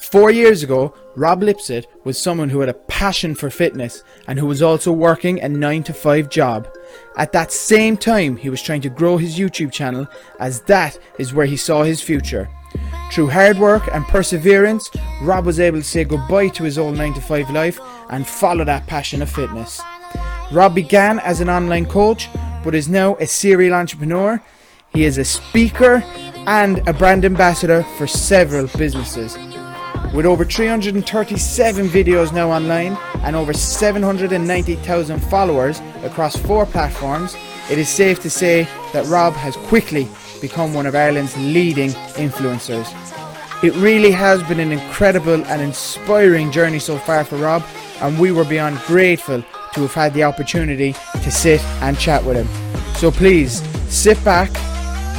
Four years ago, Rob Lipsett was someone who had a passion for fitness and who was also working a 9 to 5 job. At that same time, he was trying to grow his YouTube channel as that is where he saw his future. Through hard work and perseverance, Rob was able to say goodbye to his old 9 to 5 life and follow that passion of fitness. Rob began as an online coach but is now a serial entrepreneur. He is a speaker and a brand ambassador for several businesses. With over 337 videos now online and over 790,000 followers across four platforms, it is safe to say that Rob has quickly become one of Ireland's leading influencers. It really has been an incredible and inspiring journey so far for Rob, and we were beyond grateful to have had the opportunity to sit and chat with him. So please sit back,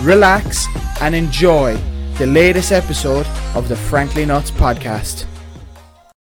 relax, and enjoy the latest episode of the Frankly Nuts podcast.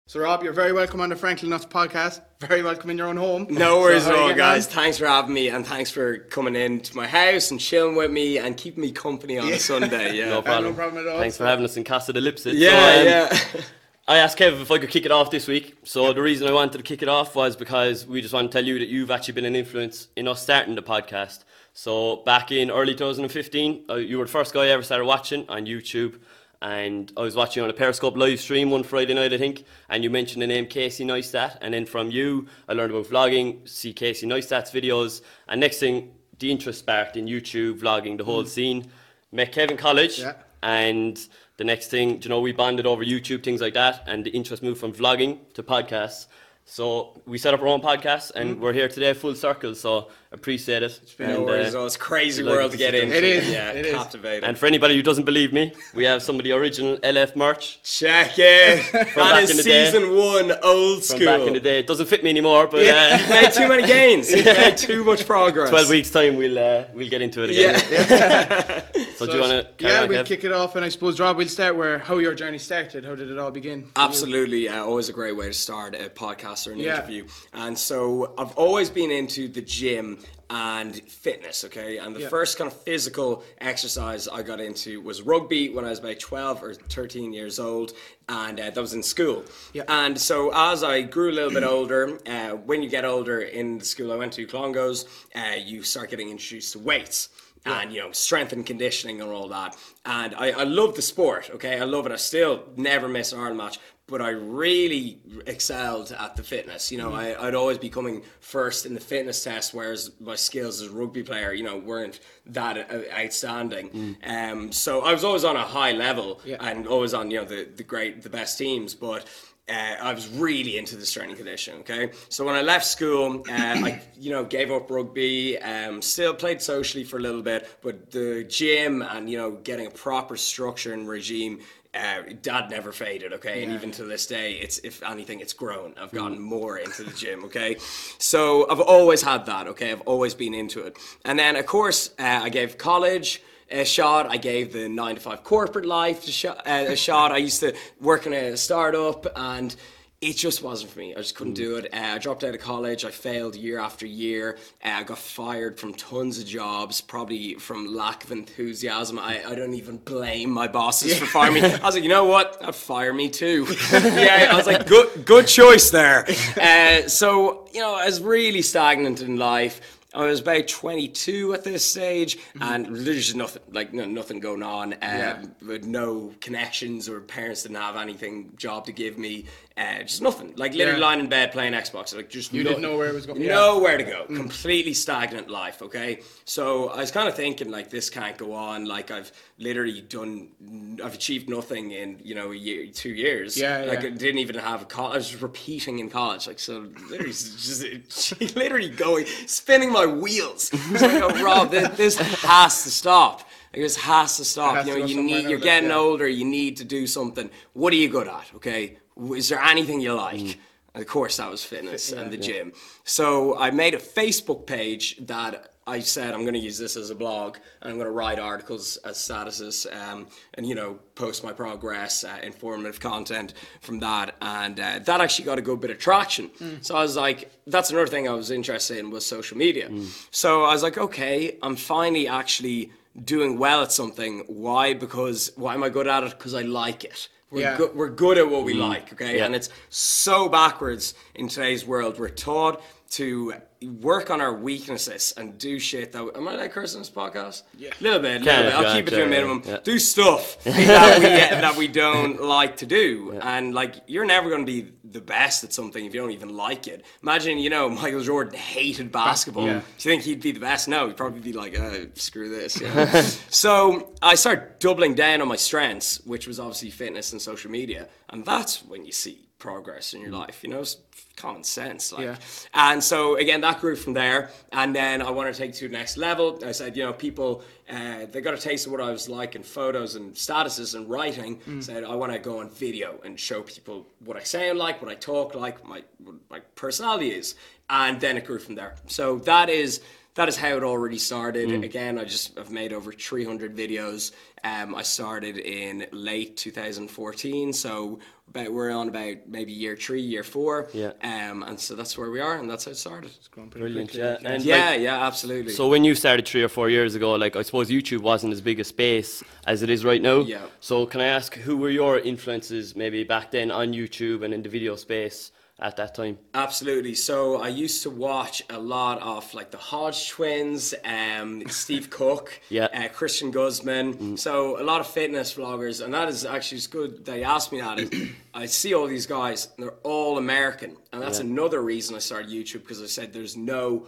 So, Rob, you're very welcome on the Frankly Nuts podcast. Very welcome in your own home. No worries So at how are you all, guys. on? Thanks for having me, and thanks for coming in to my house and chilling with me and keeping me company on a Sunday. Yeah, No problem. no problem at all. Thanks for having us in Casa de Lipsett. yeah, So, um, yeah. I asked Kev if I could kick it off this week. So the reason I wanted to kick it off was because we just want to tell you that you've actually been an influence in us starting the podcast. So back in early 2015, uh, you were the first guy I ever started watching on YouTube. And I was watching on a Periscope live stream one Friday night, I think, and you mentioned the name Casey Neistat. And then from you, I learned about vlogging, see Casey Neistat's videos. And next thing, the interest sparked in YouTube, vlogging, the whole scene. Met Kevin College, Yeah. and the next thing, you know, we bonded over YouTube, things like that, and the interest moved from vlogging to podcasts. So we set up our own podcast, and we're here today, full circle. So appreciate it. no And, worries. uh, it's a crazy world to to get sit into. It is, Yeah, it is. captivating. and for anybody who doesn't believe me, we have some of the original LF merch Check it. back that in the day. season one, old school. from school. back in the day. It doesn't fit me anymore, but You've uh, made too many gains. You've made too much progress. twelve weeks time, we'll uh, we'll get into it again. Yeah. So, do you want to Yeah, we'll kick it off, and I suppose, Rob, we'll start where how your journey started. How did it all begin? Absolutely, uh, always a great way to start a podcast or an Yeah. interview. And so I've always been into the gym and fitness, okay? And the Yeah. first kind of physical exercise I got into was rugby when I was about 12 or 13 years old, and uh, that was in school. Yeah. And so as I grew a little bit older, uh, when you get older in the school I went to, Clongowes, uh, you start getting introduced to weights and you know strength and conditioning and all that and I, I love the sport okay i love it i still never miss an Ireland match but i really excelled at the fitness you know I, i'd always be coming first in the fitness test whereas my skills as a rugby player you know weren't that uh, outstanding um, so i was always on a high level Yeah. and always on you know the, the great the best teams but uh, I was really into the strength and conditioning. Okay, so when I left school, uh, I you know gave up rugby. Um, still played socially for a little bit, but the gym and you know getting a proper structure and regime. Uh, that never faded, okay, and even to this day, it's if anything, it's grown. I've gotten more into the gym, okay. So I've always had that, okay. I've always been into it, and then of course uh, I gave college a shot. I gave the nine to five corporate life a shot. Uh, a shot. I used to work in a startup, and it just wasn't for me. I just couldn't do it. Uh, I dropped out of college. I failed year after year. Uh, I got fired from tons of jobs, probably from lack of enthusiasm. I, I don't even blame my bosses for firing me. I was like, you know what? I'd fire me too. yeah, I was like, good, good choice there. Uh, so you know, I was really stagnant in life. I was about 22 at this stage, and there's nothing, like no, nothing going on. Um, With no connections or parents didn't have anything job to give me. Uh, just nothing. Like literally Yeah. lying in bed playing Xbox. Like just You didn't know where it was going- yeah. Nowhere to go. Completely stagnant life. Okay. So I was kind of thinking like this can't go on. Like I've literally done, I've achieved nothing in you know a year, two years. Yeah, Like yeah. I didn't even have a college. I was repeating in college. Like so, literally just literally going spinning my wheels. It's like, oh, Rob, this, this has to stop. Like, this has to stop. has you know, you need. You're getting yeah. older. You need to do something. What are you good at? Okay. Is there anything you like? Mm. Of course, that was fitness and the gym. So I made a Facebook page that I said I'm going to use this as a blog and I'm going to write articles as statuses um, and you know post my progress, uh, informative content from that, and uh, that actually got a good bit of traction. So I was like, that's another thing I was interested in was social media. So I was like, okay, I'm finally actually doing well at something. Why? Because why am I good at it? Because I like it We're, Yeah. good, we're good at what we like, okay? Mm. Yeah. And it's so backwards in today's world. We're taught to work on our weaknesses and do shit that. Am I like cursing this podcast? Yeah. A little bit, a little bit. I'll keep it to a minimum. yeah. Do stuff that, we, that we don't like to do. And like, you're never going to be the best at something if you don't even like it. Imagine, you know, Michael Jordan hated basketball. Yeah. Do you think he'd be the best? No, he'd probably be like, uh, screw this. You know? so I started doubling down on my strengths, which was obviously fitness and social media. And that's when you see progress in your life, you know, it's common sense. Like. Yeah. And so again, that grew from there. And then I wanted to take it to the next level. I said, you know, people, uh, they got a taste of what I was like in photos and statuses and writing. Said, I want to go on video and show people what I sound like, what I talk like, my, what my personality is. And then it grew from there. So that is that is how it already started. Again, I just have made over 300 videos. Um, I started in late 2014, so about we're on about maybe year three, year four. Yeah. Um, and so that's where we are, and that's how it started. Brilliant, yeah. And Yeah, like, yeah, absolutely. so when you started three or four years ago, like I suppose YouTube wasn't as big a space as it is right now. Yeah. So can I ask who were your influences maybe back then on YouTube and in the video space at that time? Absolutely. So I used to watch a lot of like the Hodge twins, um, Steve Cook, Yeah. Mm. uh, Christian Guzman. So a lot of fitness vloggers, and that is actually it's good they asked me that. Is I see all these guys, and they're all American, and that's Yeah. another reason I started YouTube because I said there's no.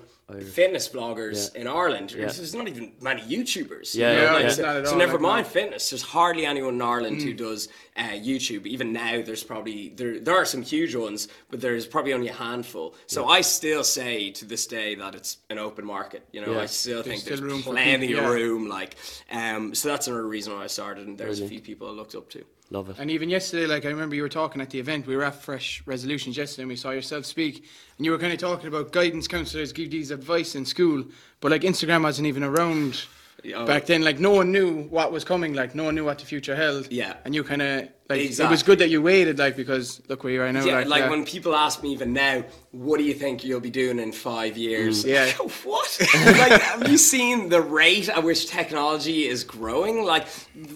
Fitness vloggers in Ireland. Yeah. There's not even many YouTubers. you Yeah, know, yeah, like, yeah. So, so never mind fitness. There's hardly anyone in Ireland who does uh, YouTube. Even now, there's probably there there are some huge ones, but there's probably only a handful. So I still say to this day that it's an open market. You know, Yeah. I still think still there's room plenty people, of yeah. room. Like, um, so that's another reason why I started. And there's a few people I looked up to. Love it. And even yesterday, like I remember you were talking at the event, we were at Fresh Resolutions yesterday and we saw yourself speak. And you were kind of talking about guidance counselors give these advice in school. But like Instagram wasn't even around Yeah. back then. Like no one knew what was coming, like no one knew what the future held. Yeah. And you kind of, like, it was good that you waited, like, because look where you are now. Yeah, like, like yeah. when people ask me even now, what do you think you'll be doing in five years? Yeah. I go, what? like, have you seen the rate at which technology is growing? Like,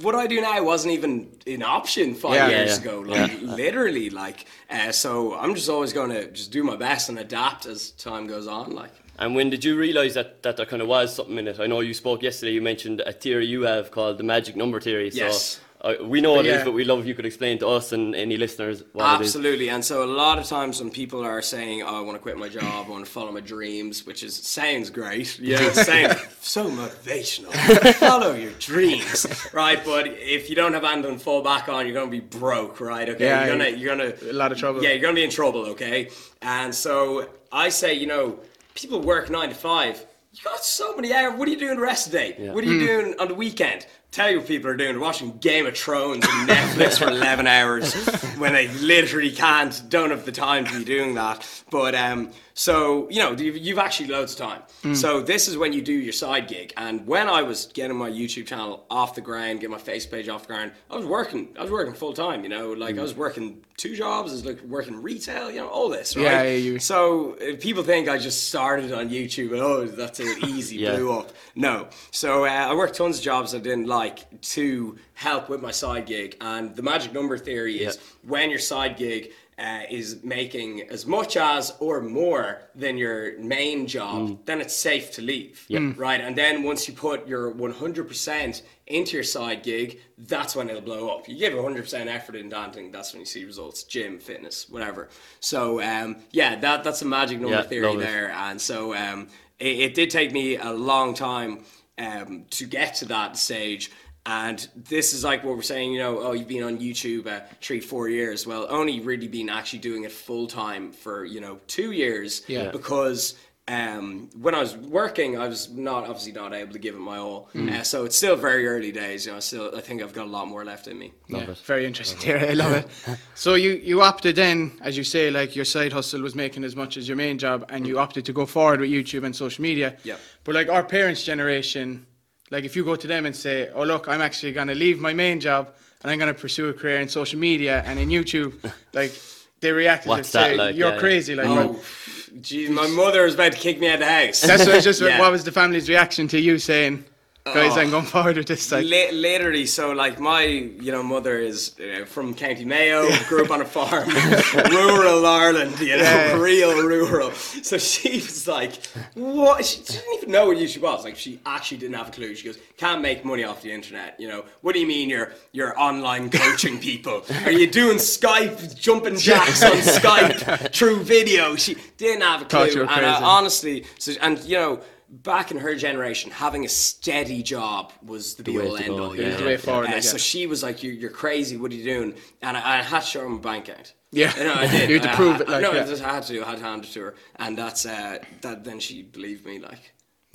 what do I do now wasn't even an option five Yeah. years Yeah, yeah. ago. Like, literally, like, uh, so I'm just always going to just do my best and adapt as time goes on. Like, And when did you realise that, that there kind of was something in it? I know you spoke yesterday, you mentioned a theory you have called the magic number theory. So Yes. uh, we know what it Yeah. is, but we love if you could explain to us and any listeners what it is. Absolutely, and so a lot of times when people are saying, "Oh, I want to quit my job, I want to follow my dreams," which is sounds great, yeah, it sounds so motivational. follow your dreams, right? But if you don't have anything to fall back on, you're gonna be broke, right? Okay, Yeah, you're gonna you're gonna a lot of trouble. Yeah, you're gonna be in trouble, okay? And so I say, you know, people work nine to five. You got so many hours. What are you doing the rest of the day? Yeah. What are you doing on the weekend? Tell you what people are doing. They're watching Game of Thrones and Netflix for 11 hours when they literally can't, don't have the time to be doing that. But, um, so, you know, you've, you've actually loads of time. Mm. So this is when you do your side gig. And when I was getting my YouTube channel off the ground, get my face page off the ground, I was working, I was working full time, you know, like I mm. was working two jobs, I was like working retail, you know, all this, right? Yeah, yeah, you- So if people think I just started on YouTube and oh, that's it, easy, Yeah. blew up. No. So uh, I worked tons of jobs I didn't like to help with my side gig. And the magic number theory is Yeah. when your side gig uh, is making as much as or more than your main job, then it's safe to leave. Right. And then once you put your 100% into your side gig, that's when it'll blow up. You give 100% effort in dancing, that's when you see results. Gym, fitness, whatever. So um, yeah, that that's a magic number Yeah, theory there. And so um, it, it did take me a long time um, to get to that stage. And this is like what we're saying, you know, oh, you've been on YouTube uh, three, four years. Well, only really been actually doing it full time for, you know, two years. Yeah. Because um, when I was working, I was not obviously not able to give it my all. Uh, so it's still very early days. You know, still I think I've got a lot more left in me. Love Yeah, very interesting theory. I love it. So you, you opted then, as you say, like your side hustle was making as much as your main job, and you opted to go forward with YouTube and social media. Yep. But like our parents' generation, like if you go to them and say, "Oh look, I'm actually going to leave my main job and I'm going to pursue a career in social media and in YouTube," like they reacted What's to say, that like? "You're Yeah, crazy!" Like, Oh, what- geez, my mother is about to kick me out of the house. that's what, just Yeah. what was the family's reaction to you saying, Guys, Oh. I'm going forward with this. Like, Li- literally, so like my, you know, mother is uh, from County Mayo, grew up on a farm, rural Ireland, you know, Yeah. real rural. So she was like, what? She didn't even know what YouTube was. Like, she actually didn't have a clue. She goes, can't make money off the internet. You know, what do you mean you're you're online coaching people? Are you doing Skype jumping jacks on Skype through video? She didn't have a clue. and uh, honestly, so and you know. Back in her generation, having a steady job was the, be way all end go, all. yeah. you It was know? the way forward, Uh, so she was like, you're, "You're crazy. What are you doing?" And I, I had to show her my bank account. Yeah. you know, I did. You had to I- prove I- it, like, no, I yeah. just had to. I had to hand it to her, and that's uh, that. Then she believed me, like.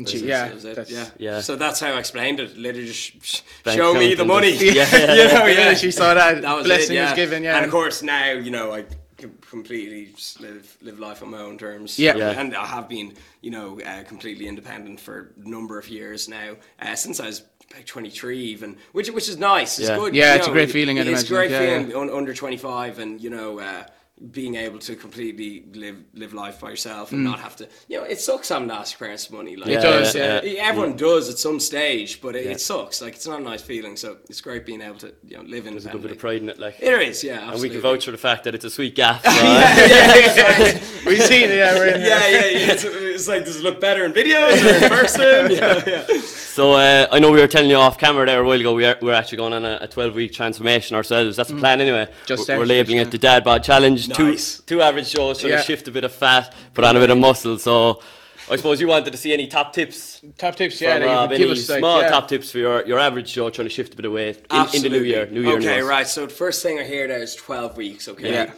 She- yeah, it, that's- yeah, Yeah. So that's how I explained it. Literally, just sh- sh- show me the money. just- Yeah, yeah, you know, yeah. yeah. She saw that, That was blessing it, was yeah. given, yeah. And of course, now you know I can completely just live live life on my own terms. Yeah. Yeah. And I have been, you know, uh, completely independent for a number of years now, uh, since I was about 23 even, which which is nice. It's Yeah. good. Yeah, you it's a great feeling, I'd It's a great Yeah, feeling yeah. un- under 25 and, you know, uh, being able to completely live live life by yourself and not have to, you know, it sucks having to ask your parents for money. Like, Mm. It does, yeah, yeah. Everyone does at some stage, but it, it sucks. Like, it's not a nice feeling. So it's great being able to, you know, live There's a good bit of pride in it, like. it is yeah, And we can vouch for the fact that it's a sweet gaff. so, We've seen it, yeah, in yeah, yeah, yeah. It's, it's like, does it look better in videos or in person? yeah, yeah. So uh, I know we were telling you off camera there a while ago. We are, we're actually going on a, a 12 week transformation ourselves. That's the plan anyway. Mm. Just we're, we're labeling it the Dad Bod Challenge. Nice. Two two average shows trying Yeah. to shift a bit of fat, put on a bit of muscle. So I suppose you wanted to see any top tips Top tips, yeah, from that you Rob, could give any us, like, small yeah. top tips for your, your average show trying to shift a bit of weight in, in the new year. New year. Okay, right. So the first thing I hear there is twelve weeks. Okay. Yeah.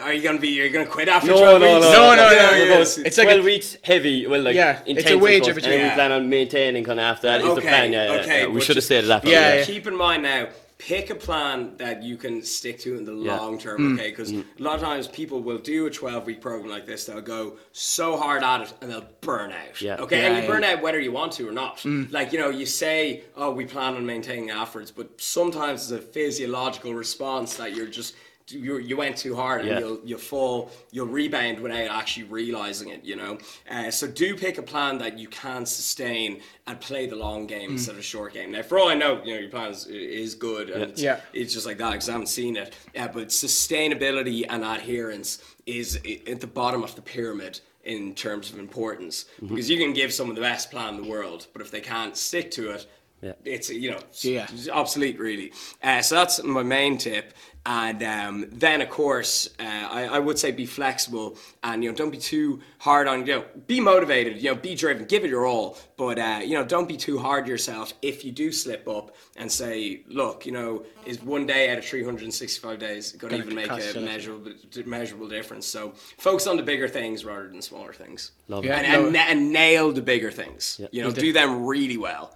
Are you gonna be? Are you gonna quit after No, twelve no, weeks? no, No, no, We're no, going- no. It's It's like 12 a- weeks heavy, well, like Yeah, it's a intense, wager of course, between- And Yeah. we plan on maintaining kind of after that. Is Okay, the plan? Yeah, yeah, okay, yeah. We should have just- stated that. Yeah, probably, yeah. Keep in mind now. Pick a plan that you can stick to in the Yeah. long Mm. term, okay? Because a lot of times people will do a 12 week program like this, they'll go so hard at it and they'll burn out. Yeah. Okay, Yeah, and you yeah. burn out whether you want to or not. Mm. Like, you know, you say, oh, we plan on maintaining afterwards, but sometimes it's a physiological response that you're just. You you went too hard and Yeah. you'll you'll fall you'll rebound without actually realizing it you know uh, so do pick a plan that you can sustain and play the long game Mm. instead of short game now for all I know you know your plan is, is good and it's, Yeah. it's just like that because I haven't seen it uh, but sustainability and adherence is at the bottom of the pyramid in terms of importance Mm-hmm. because you can give someone the best plan in the world but if they can't stick to it Yeah. it's you know Yeah. it's obsolete really. Uh, so that's my main tip. And um, then of course uh, I, I would say be flexible and you know don't be too hard on you know be motivated you know be driven give it your all. But uh, you know don't be too hard yourself if you do slip up and say look you know is one day out of 365 days going to even make a measurable measurable difference? So focus on the bigger things rather than smaller things. Love Yeah. and, and, and nail the bigger things. You know do them really well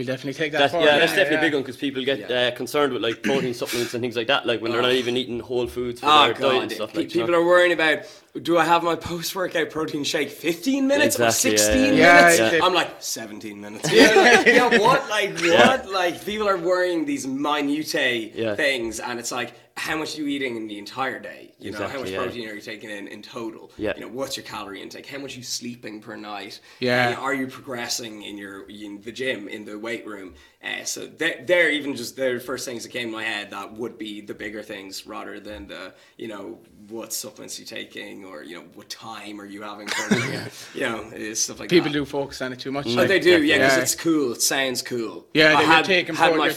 We'll definitely take that That's, forward. yeah, that's definitely yeah. a big one because people get Yeah. uh, concerned with like protein supplements and things like that, like when they're Oh. not even eating whole foods for Oh their diet god! and stuff like. you people know. are worrying about do I have my post-workout protein shake 15 minutes Exactly, or 16 yeah. minutes? Yeah, yeah. I'm like 17 minutes. Yeah, like, yeah, what? Like what? Like people are worrying these minute Yeah. things, and it's like how much are you eating in the entire day? You know, how much yeah. protein are you taking in in total? Yeah. You know, what's your calorie intake? How much are you sleeping per night? Yeah. And are you progressing in your in the gym in the weight room? Uh, so they're, they're even just they're the first things that came to my head that would be the bigger things rather than the you know what supplements you're taking or you know what time are you having for you know it's stuff like People that. do focus on it too much. But like- they do, yeah, because Yeah. it's cool. It sounds cool. Yeah, I had, taking had my my pre-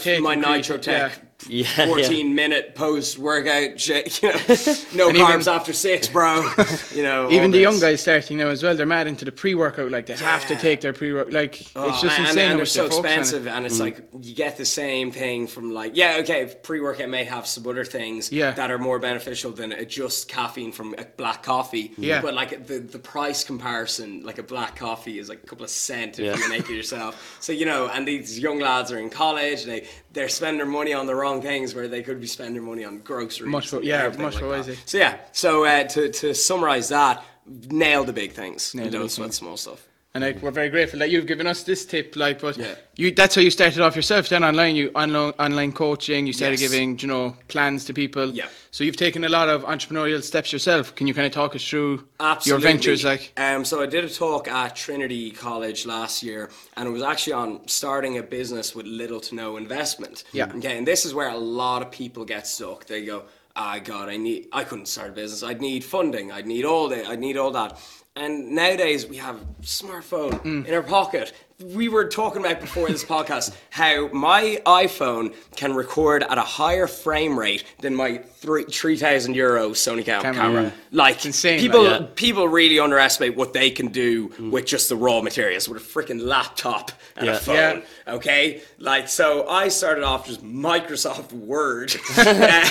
Yeah. Yeah, 14 minute post workout shake. You know, no And carbs even- after six, bro. you know, Even the this. young guys starting now as well, they're mad into the pre-workout. Like they have to take their pre-workout. Like Oh, it's just and, insane. and how they're so on it. expensive, and Mm. it's like you get the same thing from like yeah, okay, pre workout may have some other things Yeah. that are more beneficial than a just caffeine from a black coffee. Yeah. but like the the price comparison, like a black coffee is like a couple of cent if Yeah. you make it yourself. So you know, and these young lads are in college, they they're spending their money on the wrong things where they could be spending their money on groceries. Much more- yeah, much more that. wisely. So yeah, so uh, to to summarize that, nail the big things. Nail and don't sweat small stuff. And like we're very grateful that you've given us this tip. Like, but Yeah. you that's how you started off yourself. Then online, you online online coaching. You started Yes. giving you know plans to people. Yeah. So you've taken a lot of entrepreneurial steps yourself. Can you kind of talk us through Absolutely. your ventures? Like, um, so I did a talk at Trinity College last year, and it was actually on starting a business with little to no investment. Yeah. Okay, and this is where a lot of people get stuck. They go, "Ah, God, I need, I couldn't start a business. I'd need funding. I'd need all that. I'd need all that." And nowadays we have smartphone Mm. in our pocket. We were talking about before this podcast how my iPhone can record at a higher frame rate than my three three thousand euro Sony cam- Camera. camera. Yeah. Like It's insane, people, like- Yeah. people really underestimate what they can do with just the raw materials with a freaking laptop and Yeah. a phone. Okay, like so, I started off just Microsoft Word, uh,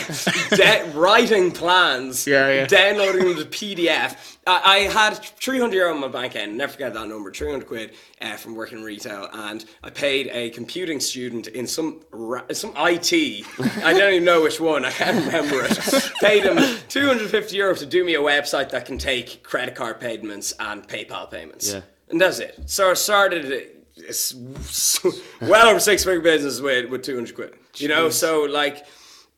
de- writing plans, downloading them to PDF. I, I had 300 euro in my bank end. Never forget that number. 300 quid uh, from working retail, and I paid a computing student in some ra- some IT. I don't even know which one. I can't remember it. paid him 250 euro to do me a website that can take credit card payments and PayPal payments. Yeah. And that's it. So I started it- it's well over six figure business with, with 200 quid. You know, so like,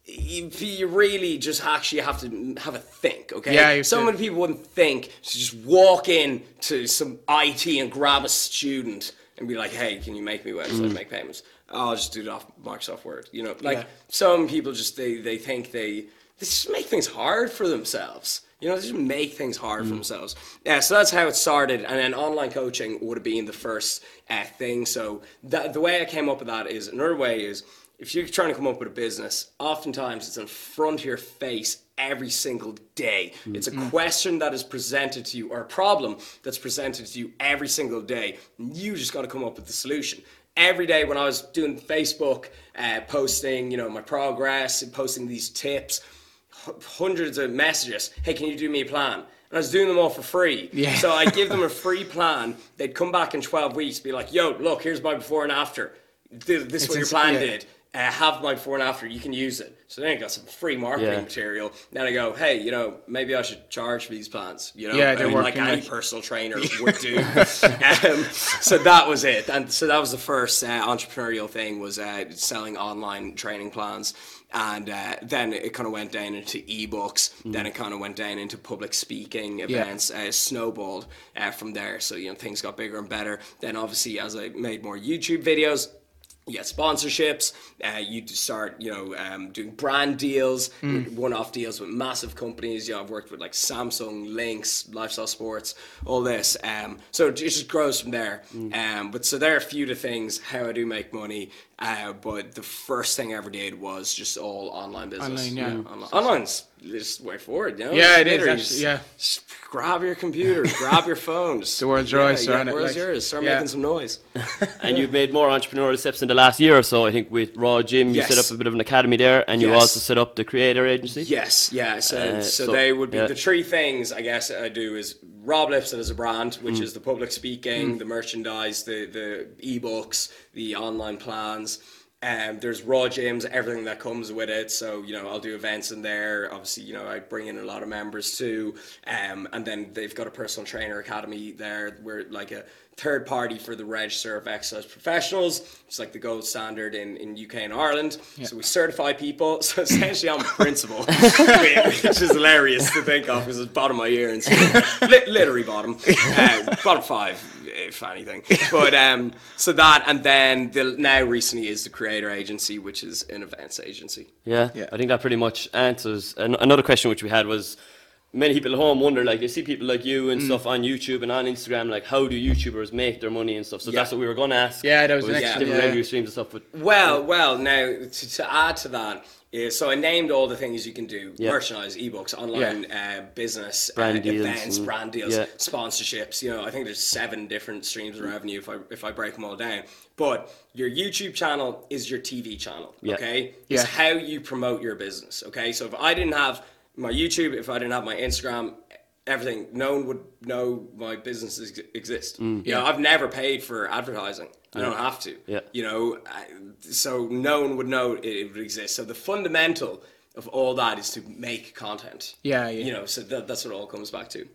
you, really just actually have to have a think, okay? Yeah, so many people wouldn't think to just walk in to some IT and grab a student and be like, hey, can you make me a website, make payments? Oh, I'll just do it off Microsoft Word. You know, like Yeah. some people just, they, they think they, they just make things hard for themselves. You know, they just make things hard for themselves. Yeah, so that's how it started, and then online coaching would have been the first uh, thing. So that, the way I came up with that is another way is if you're trying to come up with a business, oftentimes it's in front of your face every single day. It's a question that is presented to you, or a problem that's presented to you every single day. You just got to come up with the solution every day when I was doing Facebook, uh, posting, you know, my progress and posting these tips, h- hundreds of messages. Hey, can you do me a plan? And I was doing them all for free. Yeah. So I give them a free plan. They'd come back in 12 weeks, be like, yo, look, here's my before and after. This is what your plan yeah. did. Uh, have my before and after. You can use it. So then I got some free marketing Yeah. material. Then I go, hey, you know, maybe I should charge for these plans. You know, Yeah, they're I mean, like any personal trainer would do. um, so that was it, and so that was the first uh, entrepreneurial thing was uh, selling online training plans, and uh, then it kind of went down into ebooks. Then it kind of went down into public speaking events. Uh, snowballed uh, from there. So you know things got bigger and better. Then obviously as I made more YouTube videos. You get sponsorships. Uh, you start, you know, um, doing brand deals, one-off deals with massive companies. You know, I've worked with like Samsung, Lynx, Lifestyle Sports, all this. Um, so it just grows from there. Um, but so there are a few of the things how I do make money. Uh, but the first thing I ever did was just all online business. Online, yeah. You know, online. Online's just way forward. You know? Yeah, it is, Literally actually, yeah. just grab your computer, grab your phone. Just, The world's yeah, your oyster, Yeah, the world's Like, yours. Start yeah. making some noise. And you've made more entrepreneurial steps in the last year or so. I think with Raw Gym, you Yes. set up a bit of an academy there, and you Yes. also set up the creator agency. Yes, yeah. So, Uh, so, so- they would be yeah. the three things I guess I do is Rob Lipsett as a brand, Mm. which is the public speaking, the merchandise, the the ebooks, the online plans. Um, there's raw gyms, everything that comes with it. So you know, I'll do events in there. Obviously, you know, I bring in a lot of members too. Um, and then they've got a personal trainer academy there. We're like a third party for the register of exercise professionals. It's like the gold standard in, in UK and Ireland. So we certify people. So essentially, I'm a principal, which is hilarious to think of because it's bottom of my ear and stuff. Li- literally bottom, uh, bottom five, if anything. But um, so that, and then the now recently is the creator agency, which is an events agency. Yeah, Yeah. I think that pretty much answers. An- another question which we had was many people at home wonder, like, they see people like you Mm. and stuff on YouTube and on Instagram, like, how do YouTubers make their money and stuff? So Yeah. that's what we were going to ask. Yeah, that was was next different yeah. revenue streams and stuff. But Well, well, now to, to add to that is so I named all the things you can do: Yeah. merchandise, ebooks, online uh, business, Brand uh, deals events, and- brand deals, yeah. sponsorships. You know, I think there's seven different streams of revenue if I if I break them all down. But your YouTube channel is your TV channel. Yeah. Okay, Yeah. it's how you promote your business. Okay, so if I didn't have my YouTube, if I didn't have my Instagram. Everything, no one would know my business ex- exists. Mm. You know, I've never paid for advertising. I don't have to. Yeah. You know, I- so no one would know it, it would exist. So the fundamental of all that is to make content. Yeah, yeah. You know, so that, that's what it all comes back to.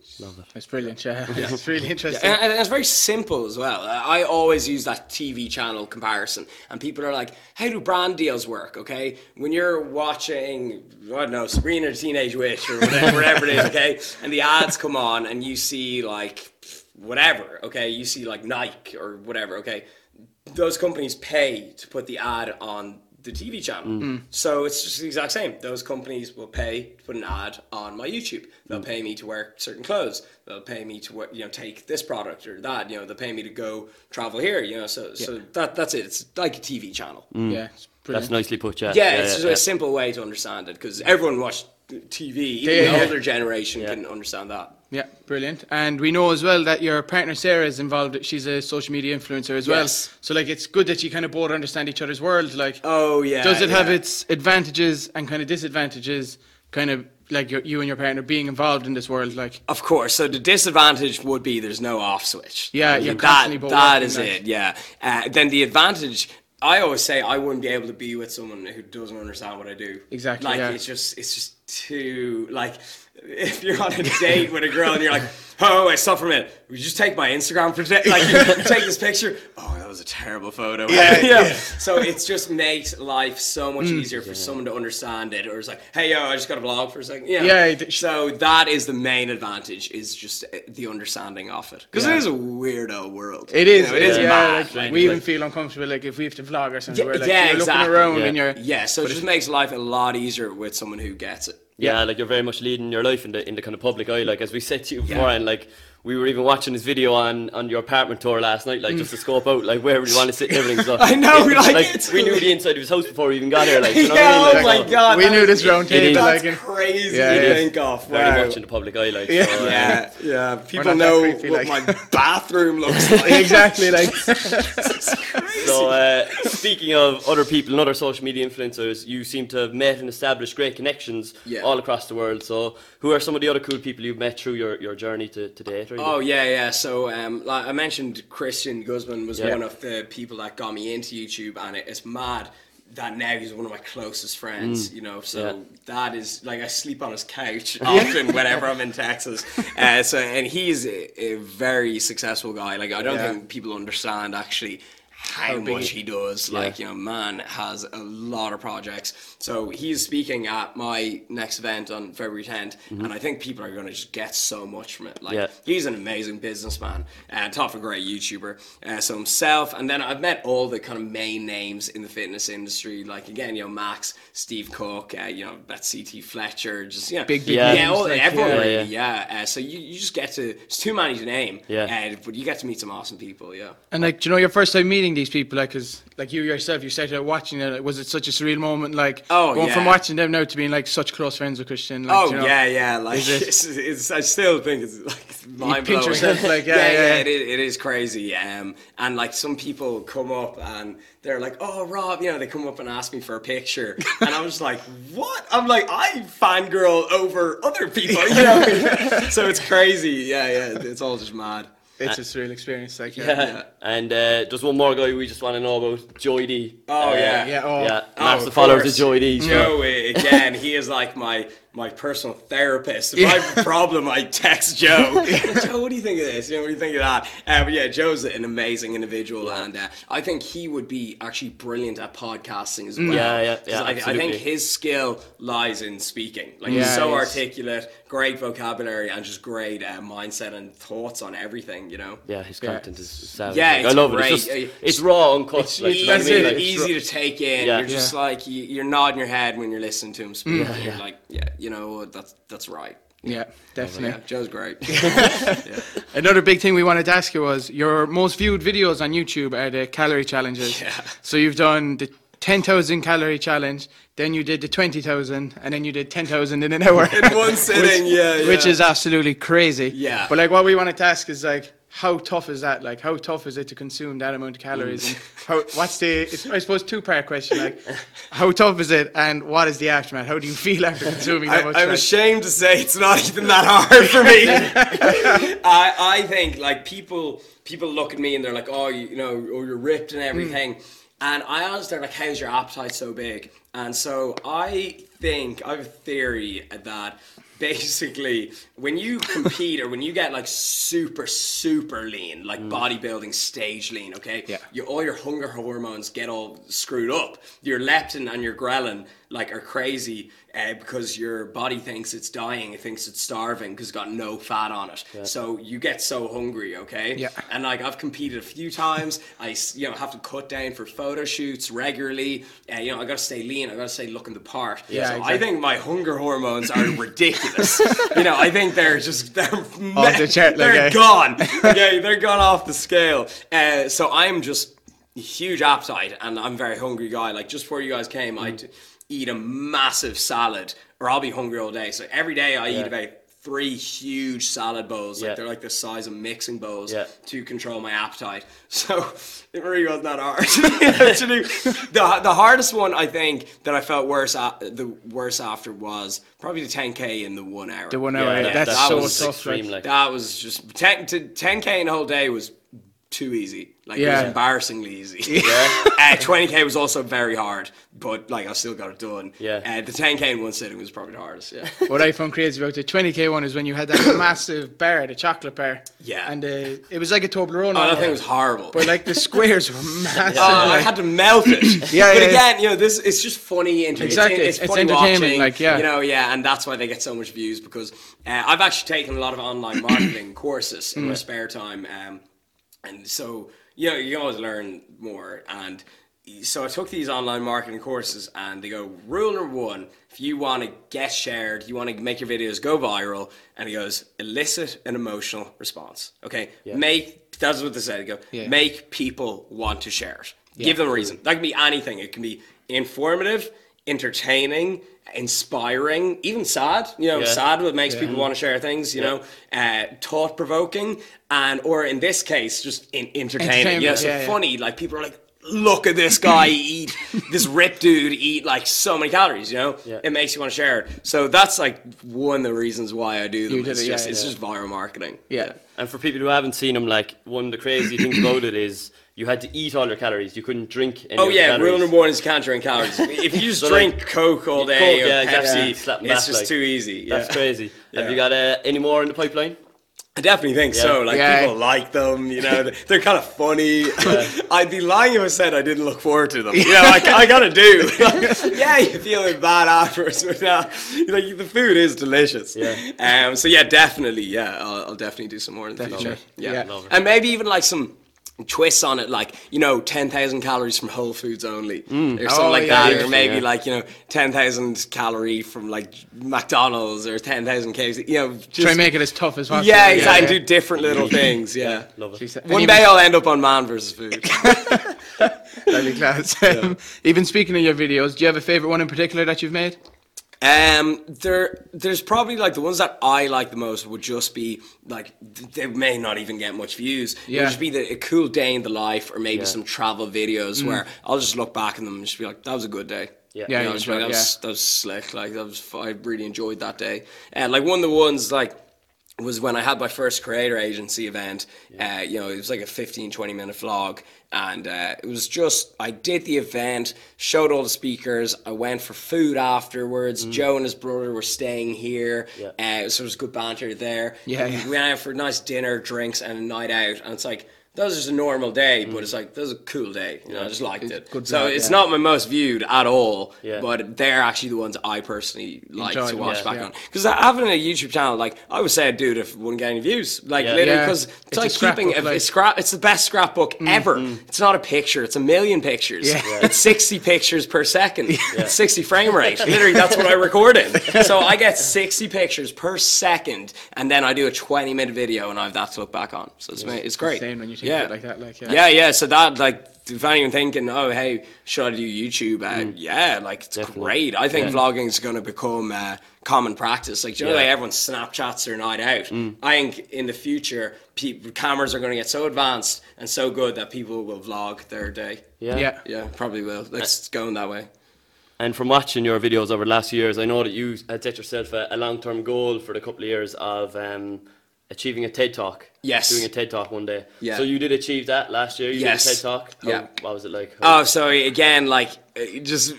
That's brilliant. Yeah, it's really interesting. And, and it's very simple as well. I I always use that TV channel comparison, and people are like, "How do brand deals work?" Okay, when you're watching, I don't know, Sabrina the Teenage Witch or whatever, whatever it is, okay, and the ads come on, and you see like whatever, okay, you see like Nike or whatever, okay, those companies pay to put the ad on the TV channel. Mm. Mm. So it's just the exact same. Those companies will pay to put an ad on my YouTube. They'll mm. pay me to wear certain clothes. They'll pay me to you know take this product or that. You know they'll pay me to go travel here. You know so so that that's it. It's like a TV channel. Yeah. That's nicely put, yeah. Yeah, it's just a simple way to understand it because everyone watched TV. Even Yeah, the yeah. older generation can understand that. Yeah, brilliant. And we know as well that your partner Sarah is involved. She's a social media influencer as well. Yes. So like, it's good that you kind of both understand each other's world. Like, Oh yeah. does it have its advantages and kind of disadvantages? Kind of like your, you and your partner being involved in this world. Like, Of course. So the disadvantage would be there's no off switch. Yeah, you're mean, constantly that both that is it. Yeah. Uh, then the advantage. I always say I wouldn't be able to be with someone who doesn't understand what I do. Exactly, Like yeah. it's just it's just too like if you're on a date with a girl and you're like, oh wait, stop for a minute. Would you just take my Instagram for today? Like take this picture. Oh, that was a terrible photo. Yeah, yeah. Mm. So it's just makes life so much easier for someone to understand it. Or it's like, hey yo, I just got a vlog for a second. Yeah. Yeah, it- So that is the main advantage is just uh, the understanding of it because Yeah. it is a weirdo world. it is. You know, it is yeah, mad. like, like- we even like- feel uncomfortable. Like if we have to vlog or something, Yeah, we're like, yeah, you're exactly. looking around Yeah. and you're. yeah, so it just makes life a lot easier with someone who gets it. Yeah, like you're very much leading your life in the in the kind of public eye. Like as we said to you before, and like like we were even watching this video on on your apartment tour last night, like just to scope out like where would you want to sit and everything. So I know, it- like, like we knew the inside of his house before we even got here. Like, you know yeah, what I oh mean? my Like, so god, We knew this round table. is. Like, That's crazy Yeah, to yeah. think of. very much in the public eye. Like, Yeah. so, uh, Yeah, yeah. People know creepy, what like- my bathroom looks like. exactly. Like, So, uh, speaking of other people and other social media influencers, you seem to have met and established great connections Yeah. all across the world. So, who are some of the other cool people you've met through your, your journey to, to Oh yeah, yeah. So um, like I mentioned, Christian Guzman was Yeah. one of the people that got me into YouTube, and it, it's mad that now he's one of my closest friends. You know, so Yeah. that is like I sleep on his couch often whenever I'm in Texas. Uh, so and he's a, a very successful guy. Like I don't Yeah. think people understand actually. How, big much he- he does, like you know, man has a lot of projects. So he's speaking at my next event on February 10th, and I think people are going to just get so much from it. Like Yeah. he's an amazing businessman and top of a great YouTuber. Uh, so himself, and then I've met all the kind of main names in the fitness industry, like again, you know, Max, Steve Cook, uh, you know, that CT Fletcher, just you know, Big, big Yeah. yeah, all, like, everyone yeah. Yeah, really, yeah. Uh, so you, you just get to, it's too many to name, Yeah. uh, but you get to meet some awesome people, yeah. And like, do you know your first time meeting these people? Like, cause like you yourself, you started out watching it. Was it such a surreal moment? Like, Oh, going from watching them now to being like such close friends with Christian. Like, Oh you know, yeah, yeah. Like it- it's, it's, I still think it's like mind blowing. yourself, like, yeah, yeah, yeah. It, is, it is crazy. Um, and like some people come up and they're like, "Oh, Rob," you know, they come up and ask me for a picture, and I was like, "What?" I'm like, I fangirl over other people, you know. so it's crazy. Yeah, yeah. It's all just mad. It's a surreal experience. Like, yeah. Yeah. And uh, there's one more guy we just want to know about, Joey D. Oh, Uh, yeah. Yeah, oh. yeah, Oh, massive of followers course. of Joey D. so- Joe, uh, again, he is like my my personal therapist. If I have a problem, I text Joe. Joe, what do you think of this? You know, what do you think of that? Uh, but yeah, Joe's an amazing individual, and uh, I think he would be actually brilliant at podcasting as well. Yeah, yeah, 'Cause yeah, I, I think his skill lies in speaking. Like he's so he is. articulate, great vocabulary, and just great uh, mindset and thoughts on everything. You know. Yeah, his content is savage. Yeah, like, I love great. it. It's, just, Uh, it's raw, uncut. it's- like, easy, you know what I mean? it, Like, it's to take in. Yeah. You're just Yeah. like you, you're nodding your head when you're listening to him speak. Yeah, You're yeah. like, yeah, you know that's that's right. Yeah, definitely. Yeah, Joe's great. Another big thing we wanted to ask you was your most viewed videos on YouTube are the calorie challenges. Yeah. So you've done the 10,000 calorie challenge, then you did the 20,000, and then you did 10,000 in an hour. In one sitting, yeah, yeah. Which is absolutely crazy. Yeah. But like what we wanted to ask is like, how tough is that? Like, how tough is it to consume that amount of calories? And mm. how, what's the, it's, I suppose, two part question. Like, how tough is it, and what is the aftermath? How do you feel after consuming that I, much? I'm like- ashamed to say it's not even that hard for me. I, I think like people people look at me and they're like, oh, you, you know, oh, you're ripped and mm. everything. And I honestly, they're like, how's your appetite so big? And so I think I have a theory that basically when you compete or when you get like super super lean like mm. bodybuilding stage lean okay? Yeah. you, all your hunger hormones get all screwed up. Your leptin and your ghrelin like are crazy uh, because your body thinks it's dying it thinks it's starving because it's got no fat on it. So you get so hungry okay? Yeah. and like I've competed a few times. I you know have to cut down for photo shoots regularly. Uh, you know I gotta stay lean I gotta stay looking the part. Yeah, so I think my hunger hormones are ridiculous. You know I think they're just they're Off the chart, they're eh? gone. Okay they're gone off the scale. Uh, so I'm just huge appetite and I'm a very hungry guy. Like just before you guys came Mm. I'd eat a massive salad or I'll be hungry all day so every day I eat about three huge salad bowls Yeah. like they're like the size of mixing bowls Yeah. to control my appetite so it really wasn't that hard to do. the, the hardest one I think that I felt worse a- the worse after was probably the 10k in the one hour The one hour, Yeah, that's that so was tough. extreme, like- like. that was just 10 to 10k in the whole day was too easy. Like it was embarrassingly easy. Yeah. uh, 20k was also very hard, but like I still got it done. Yeah. Uh, the 10k in one sitting was probably the hardest. Yeah. what I found crazy about the 20k one is when you had that massive bar, the chocolate bar. Yeah. And uh, it was like a Toblerone. Oh, that thing was horrible. But like the squares were massive. Oh, I had to melt it. Yeah, but yeah, again, you know, this it's just funny. Inter- Exactly, It's, it's funny watching, like, yeah. You know, yeah, and that's why they get so much views because uh, I've actually taken a lot of online marketing courses in my spare time, um, and so you know, you always learn more. And so I took these online marketing courses, and they go rule number one: if you want to get shared, you want to make your videos go viral, and he goes elicit an emotional response. Okay, make that's what they said. They go Yeah. make people want to share it. Give them a reason. That can be anything. It can be informative, entertaining, inspiring, even sad. You know, Yeah. sad what makes people want to share things. You know, uh, thought provoking, and or in this case, just in, entertaining. You know, Entertainment, so yeah, yeah. funny. Like people are like. Look at this guy eat this rip dude eat like so many calories, you know? Yeah. It makes you want to share it. So that's like one of the reasons why I do them. It's it, yeah, just it's yeah. just viral marketing. yeah. And for people who haven't seen him, like one of the crazy things about it is you had to eat all your calories. You couldn't drink any Oh yeah, calories. rule number one is you can't drink calories. If you just So, drink like, Coke all day Coke, or yeah, Pepsi, exactly. It's back, just like, too easy. Yeah. That's crazy. Yeah. Have you got uh, any more in the pipeline? I definitely think so. Like Yeah. people like them, you know, they're, they're kind of funny. I'd be lying if I said I didn't look forward to them. You know, like I gotta do. yeah, you feel bad afterwards, but uh, like the food is delicious. Yeah. Um. So yeah, definitely. Yeah, I'll, I'll definitely do some more in the Definitely. future. Yeah. Yeah. And maybe even like some twists on it, like you know, ten thousand calories from Whole Foods only, or something Oh, like yeah, that, or maybe Yeah. like you know, ten thousand calorie from like McDonald's or ten thousand KFC. You know, just Try and make it as tough as possible. yeah, exactly. yeah. Do different little things. Yeah. Love it. Jeez, One day I'll end up on Man versus Food. That'd be class. Um, Even speaking of your videos, do you have a favorite one in particular that you've made? Um, there, there's probably like the ones that I like the most would just be like they may not even get much views. Yeah. It would just be the, a cool day in the life, or maybe Yeah. some travel videos where I'll just look back on them and just be like, that was a good day. Yeah. Yeah, You know, like, that, was, that was slick. Like that was, I really enjoyed that day. And like one of the ones like was when I had my first creator agency event. Uh, you know, it was like a 15, 20 minute vlog. And uh, it was just, I did the event, showed all the speakers. I went for food afterwards. Joe and his brother were staying here. Mm. Yeah. Uh, so it was good banter there. Yeah, yeah. We went out for a nice dinner, drinks, and a night out. And it's like, that was just a normal day, but mm. it's like, that was a cool day. You know, I just liked it. good so it's yeah. not my most viewed at all, Yeah. but they're actually the ones I personally like Enjoy to watch yeah, back yeah. on. Because having a YouTube channel, like I would say, I'd do it if it wouldn't get any views. Like Yeah. literally, Yeah. because It's it's, a like scrapbook, keeping a, like- it's scrap. It's the best scrapbook mm-hmm. ever. It's not a picture. It's a million pictures. Yeah. Yeah. It's sixty pictures per second. It's sixty frame rate. Literally, that's what I record in. So I get sixty pictures per second, and then I do a twenty minute video, and I have that to look back on. So it's ma- it's great. Insane when you think yeah. of it like that. Like, yeah. Yeah, yeah. So that like, if anyone thinking, oh, hey, should I do YouTube? Uh, Yeah, like it's Definitely. great. I think vlogging is going to become uh, common practice. Like, do you know, Yeah. like everyone Snapchats their night out. I think in the future, people, cameras are going to get so advanced and so good that people will vlog their day. Yeah. Yeah. Yeah, probably will. It's going that way. And from watching your videos over the last years, I know that you had set yourself a, a long-term goal for the couple of years of um, achieving a TED talk. Yes. Doing a TED talk one day. Yeah. So you did achieve that last year. You Yes. did a TED talk. How, Yeah. What was it like? Oh, sorry. again, like just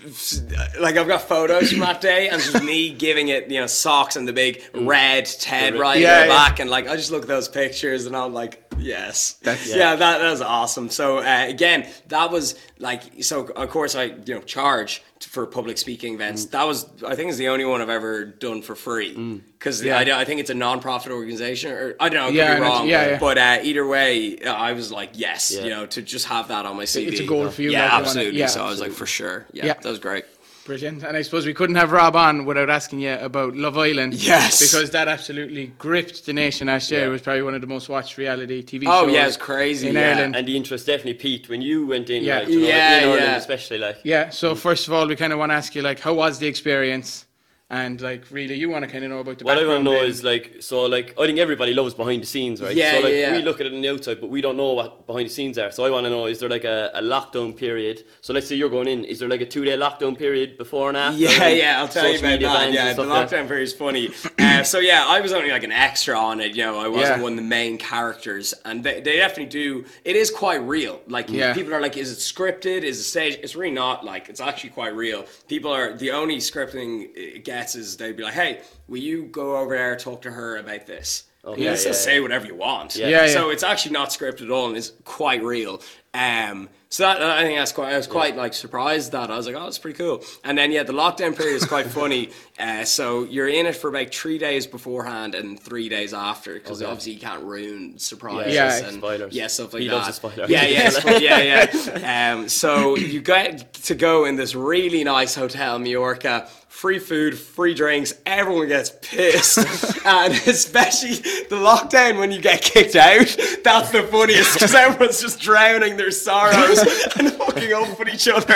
like I've got photos from that day, and just me giving it, you know, socks and the big mm. red Ted right Yeah, in the yeah. back, and like I just look at those pictures, and I'm like, yes, That's- yeah, that that was awesome. So uh, again, that was like, so of course I you know charge for public speaking events. That was I think is the only one I've ever done for free because Yeah. I, I think it's a non-profit organization, or I don't know, I could Yeah, be wrong, yeah, yeah. but uh, either way, I was like, yes, Yeah. you know, to just have that on my CV. It's a goal for you, Yeah, like, you wanna- absolutely. yeah. so I was like, for sure. Yeah, Yeah. that was great. Brilliant. And I suppose we couldn't have Rob on without asking you about Love Island. Yes. Because that absolutely gripped the nation last year. Yeah. It was probably one of the most watched reality TV Oh, shows. Oh, yeah, it's crazy, In yeah. Ireland. and the interest definitely peaked when you went in. Yeah. Like, you know, Yeah, in Ireland yeah. especially like. yeah. So first of all, we kind of want to ask you, like, how was the experience? And like, really, you want to kind of know about the What I want to know then. is like, so like, I think everybody loves behind the scenes, right? Yeah, so like, yeah, yeah. we look at it on the outside, but we don't know what behind the scenes are. So I want to know, is there like a, a lockdown period? So let's say you're going in, is there like a two day lockdown period before and after? Yeah, yeah, I'll tell you about that. Yeah, the lockdown period is funny. Uh, so yeah, I was only like an extra on it. You know, I wasn't Yeah. one of the main characters, and they, they definitely do. It is quite real. Like Yeah. people are like, is it scripted? Is it staged? It's really not. Like it's actually quite real. People are the only scripting it gets is they'd be like, hey, will you go over there talk to her about this? Okay, Yeah, yeah, so yeah. say whatever you want. Yeah. Yeah, So it's actually not scripted at all, and it's quite real. Um, so that, I think that's quite. I was quite like surprised that I was like, oh, it's pretty cool. And then yeah, the lockdown period is quite funny. Uh, so you're in it for about three days beforehand and three days after, because Okay. obviously you can't ruin surprises Yeah. and Spoilers. yeah, stuff like He that. loves the spoilers. Yeah, yeah, spo- yeah, yeah. Um, so you get to go in this really nice hotel, in Mallorca. Free food, free drinks. Everyone gets pissed, and especially the lockdown when you get kicked out. That's the funniest because everyone's just drowning their sorrows and hooking up with each other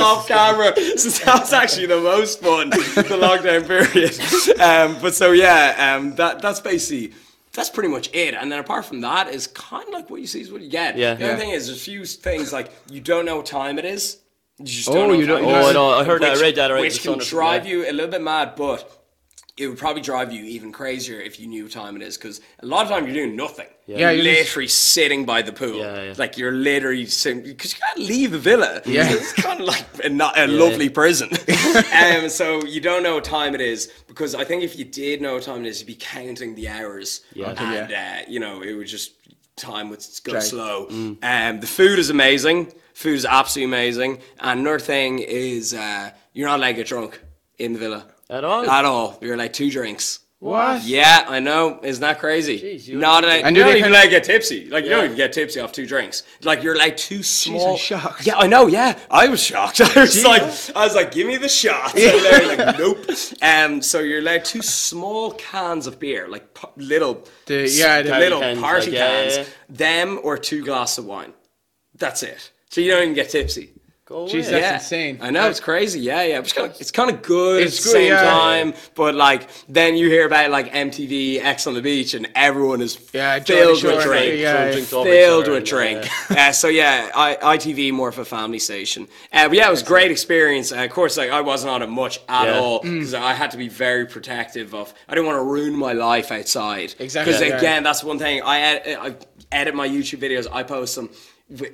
off camera. So that's actually the most fun, the lockdown period. Um, but so yeah, um, that that's basically that's pretty much it. And then apart from that, is kind of like what you see is what you get. Yeah. The other Yeah. thing is, there's a few things like you don't know what time it is. You just Oh, don't know you what don't- time you it Oh, I know, I heard that, I read that already, Which the can sun drive you a little bit mad, but it would probably drive you even crazier if you knew what time it is. Because a lot of time you're doing nothing. Yeah. Yeah, you're you're just- literally sitting by the pool. Yeah, yeah. Like you're literally sitting because you can't leave the villa. Yeah. it's kind of like a, not a lovely yeah. prison. um, so you don't know what time it is because I think if you did know what time it is, you'd be counting the hours. Yeah. Okay, and uh, you know it would just time would go Drag. slow. Mm. Um, the food is amazing. Food is absolutely amazing. And another thing is uh, you're not allowed to get drunk in the villa At all? At all. You're like two drinks. What? Yeah, I know. Isn't that crazy? Jeez, you not would- allowed, And you do don't even like get tipsy. Like you don't even get tipsy off two drinks. Like you're like too small. I'm shocked. Yeah, I know. Yeah, I was shocked. I was like, I was like, give me the shot. And they're like, nope. Um, so you're allowed two small cans of beer, like p- little, The- yeah, the- little Party cans, party like, cans. yeah, yeah. Them or two glasses of wine. That's it. So you don't even get tipsy. Go Jeez, away. That's insane. I know it's crazy. Yeah, yeah. It's kind of, it's kind of good It's at the good, same yeah. time, but like then you hear about like MTV Ex on the beach, and everyone is Yeah, Geordie filled Shore, with drink, yeah, Throwing yeah. drinks over each filled with drink. uh, Uh, so yeah, I, ITV more of a family station. Uh, but yeah, it was a great experience. Uh, of course, like I wasn't on it much at Yeah. all because I had to be very protective of. I didn't want to ruin my life outside. Exactly, Because yeah. again, that's one thing. I, ed- I edit my YouTube videos. I post them.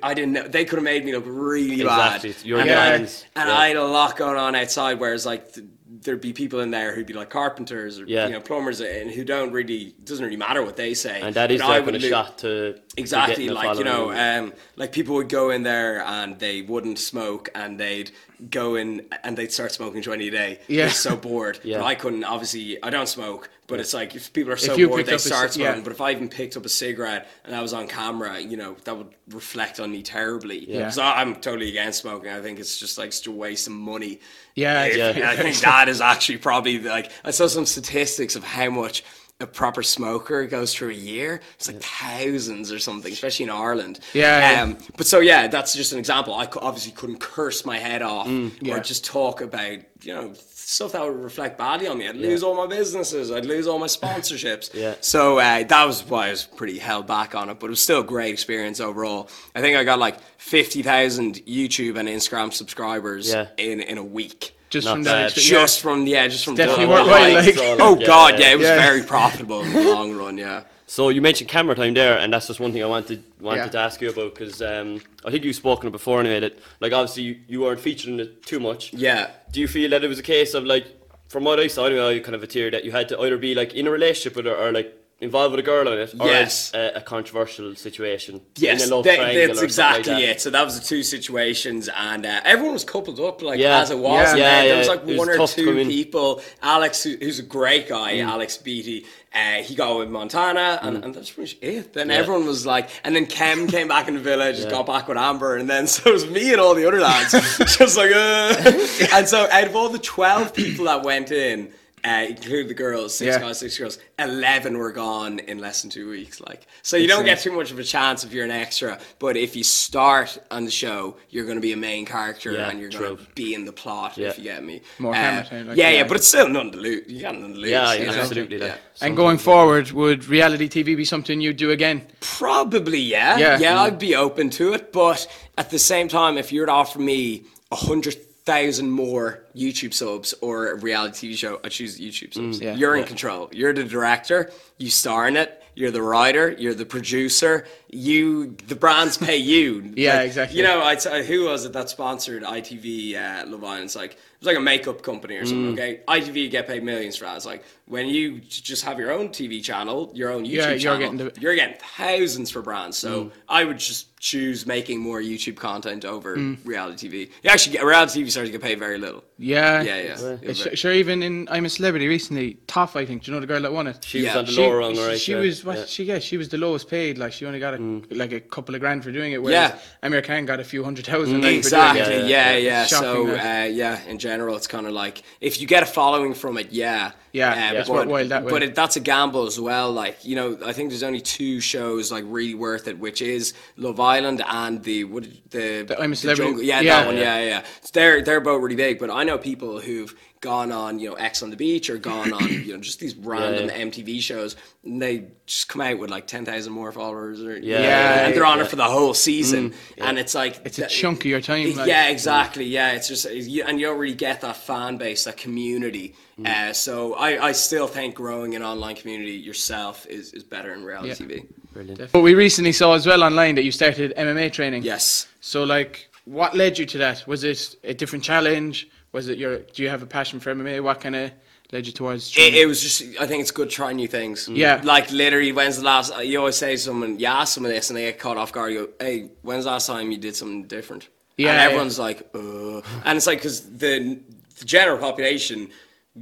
I didn't know they could have made me look really Exactly, bad. it's your and hands, I, and yeah. I had a lot going on outside. Whereas like th- there'd be people in there who'd be like carpenters or Yeah. you know plumbers and who don't really doesn't really matter what they say. And that is like would a shot to Exactly, like you know, following. um, like people would go in there and they wouldn't smoke, and they'd go in and they'd start smoking twenty a day. Yeah. They're so bored. Yeah. But I couldn't. Obviously, I don't smoke, but it's like if people are so bored, they up a start yeah. smoking. But if I even picked up a cigarette and I was on camera, you know, that would reflect on me terribly. Yeah. So I'm totally against smoking. I think it's just like such a waste of money. Yeah, If- yeah. I think that is actually probably like I saw some statistics of how much a proper smoker goes through a year. It's like thousands or something, especially in Ireland. Yeah, yeah. Um, but so yeah, that's just an example. I obviously couldn't curse my head off Mm, yeah. or just talk about you know stuff that would reflect badly on me. I'd lose all my businesses. I'd lose all my sponsorships. Yeah. So uh, that was why I was pretty held back on it, but it was still a great experience overall. I think I got like fifty thousand YouTube and Instagram subscribers Yeah. in in a week. Just Not from bad. that. expe- Just from yeah, just from definitely doing worthwhile, it. like- So, Oh yeah, god, yeah. yeah, it was Yeah. very profitable in the long run. Yeah. So you mentioned camera time there, and that's just one thing I wanted wanted Yeah. to ask you about because um, I think you've spoken it before anyway. That like obviously you, you weren't featured in it too much. Yeah. Do you feel that it was a case of like, from what I saw anyway, kind of a tear that you had to either be like in a relationship with her or like involved with a girl in it, or Yes. it's a, a controversial situation. Yes, in a love that- that's exactly like that. it. So that was the two situations, and uh, everyone was coupled up like Yeah. as it was. Yeah. and Yeah, then there was like was one or two people. Alex, who, who's a great guy, Mm. Alex Beattie. Uh, he got with Montana, and, and that's pretty much it. Then Yeah. everyone was like, and then Kem came back in the village, got back with Amber, and then so it was me and all the other lads, just like, uh. and so out of all the twelve people that went in. Uh, include the girls, six Yeah. guys, six girls. Eleven were gone in less than two weeks. Like, so you don't get too much of a chance if you're an extra. But if you start on the show, you're going to be a main character Yeah, and you're going to be in the plot. Yeah. If you get me, More Uh, camera time, like yeah, that. yeah, but it's still nothing to lose. You got nothing to lose. Yeah, you yeah, know? absolutely. Yeah. And going forward, would reality TV be something you'd do again? Probably, yeah. Yeah. Yeah. I'd be open to it. But at the same time, if you were to offer me a hundred thousand more YouTube subs or a reality TV show, I choose YouTube subs. yeah. You're in control. You're the director. You star in it. You're the writer. You're the producer. You, the brands pay you. Yeah, Like, exactly. You know, I'd who was it that sponsored ITV uh, Love Island? It's like it was like a makeup company or Mm. something. Okay, ITV get paid millions for that. It's like when you just have your own TV channel, your own YouTube Yeah, you're channel, getting the- you're getting thousands for brands. So Mm. I would just choose making more YouTube content over Mm. reality TV. You actually get reality TV stars get paid very little. Yeah. Yeah, yeah. Yeah, sh- sure, even in I'm a Celebrity recently, Toff, I think. Do you know the girl that won it? she was on the she, lower rung, right? she yeah. was what Yeah. she get? She was the lowest paid. Like she only got a, like a couple of grand for doing it. Whereas Yeah. Amir Khan got a few hundred thousand. like, for doing Exactly. Yeah, Yeah, yeah. yeah. So uh, yeah, in general, it's kind of like if you get a following from it, yeah. Yeah, uh, yeah. It's but, worthwhile that way. But it, that's a gamble as well. Like you know, I think there's only two shows like really worth it, which is Love Island and the what the, The I'm a Celebrity- Jungle- Yeah, yeah. that one. Yeah, yeah. yeah. So they're they're both really big, but I know people who've gone on you know Ex on the Beach or gone on you know just these random yeah. MTV shows, and they just come out with like ten thousand more followers, or Yeah, yeah, and they're on yeah. it for the whole season, and it's like It's a that- chunk of your time. Like, yeah, exactly. Yeah, it's just and you don't really get that fan base, that community. Mm. Uh, so I, I still think growing an online community yourself is, is better in reality Yeah. TV. Brilliant. But we recently saw as well online that you started MMA training. Yes. So like, what led you to that? Was it a different challenge? Was it your? Do you have a passion for MMA? What kind of led you towards? It, it was just, I think it's good trying new things. Yeah. Like literally, when's the last, you always say to someone, you ask someone this and they get caught off guard, you go, hey, when's the last time you did something different? Yeah, And yeah. everyone's like, uh. And it's like, because the, the general population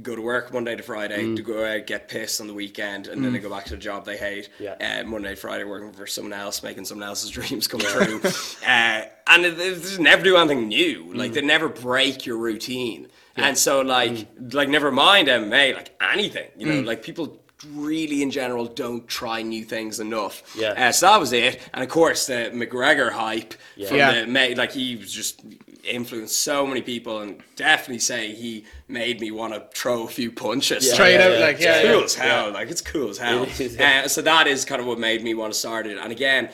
go to work Monday to Friday, Mm. to go out, get pissed on the weekend, and then they go back to the job they hate. Yeah. Uh, Monday to Friday working for someone else, making someone else's dreams come true. uh, and it, it, they never do anything new. Mm. Like, they never break your routine. And so, like, like never mind MMA, like anything, you Mm. know, like people really in general don't try new things enough. Yeah. Uh, so that was it. And of course, the McGregor hype from Yeah. the ma- like he was just influenced so many people, and definitely say he made me want to throw a few punches. Try it Yeah, out, yeah, like yeah, It's yeah, cool yeah. as hell. Like it's cool as hell. Yeah. uh, so that is kind of what made me want to start it. And again,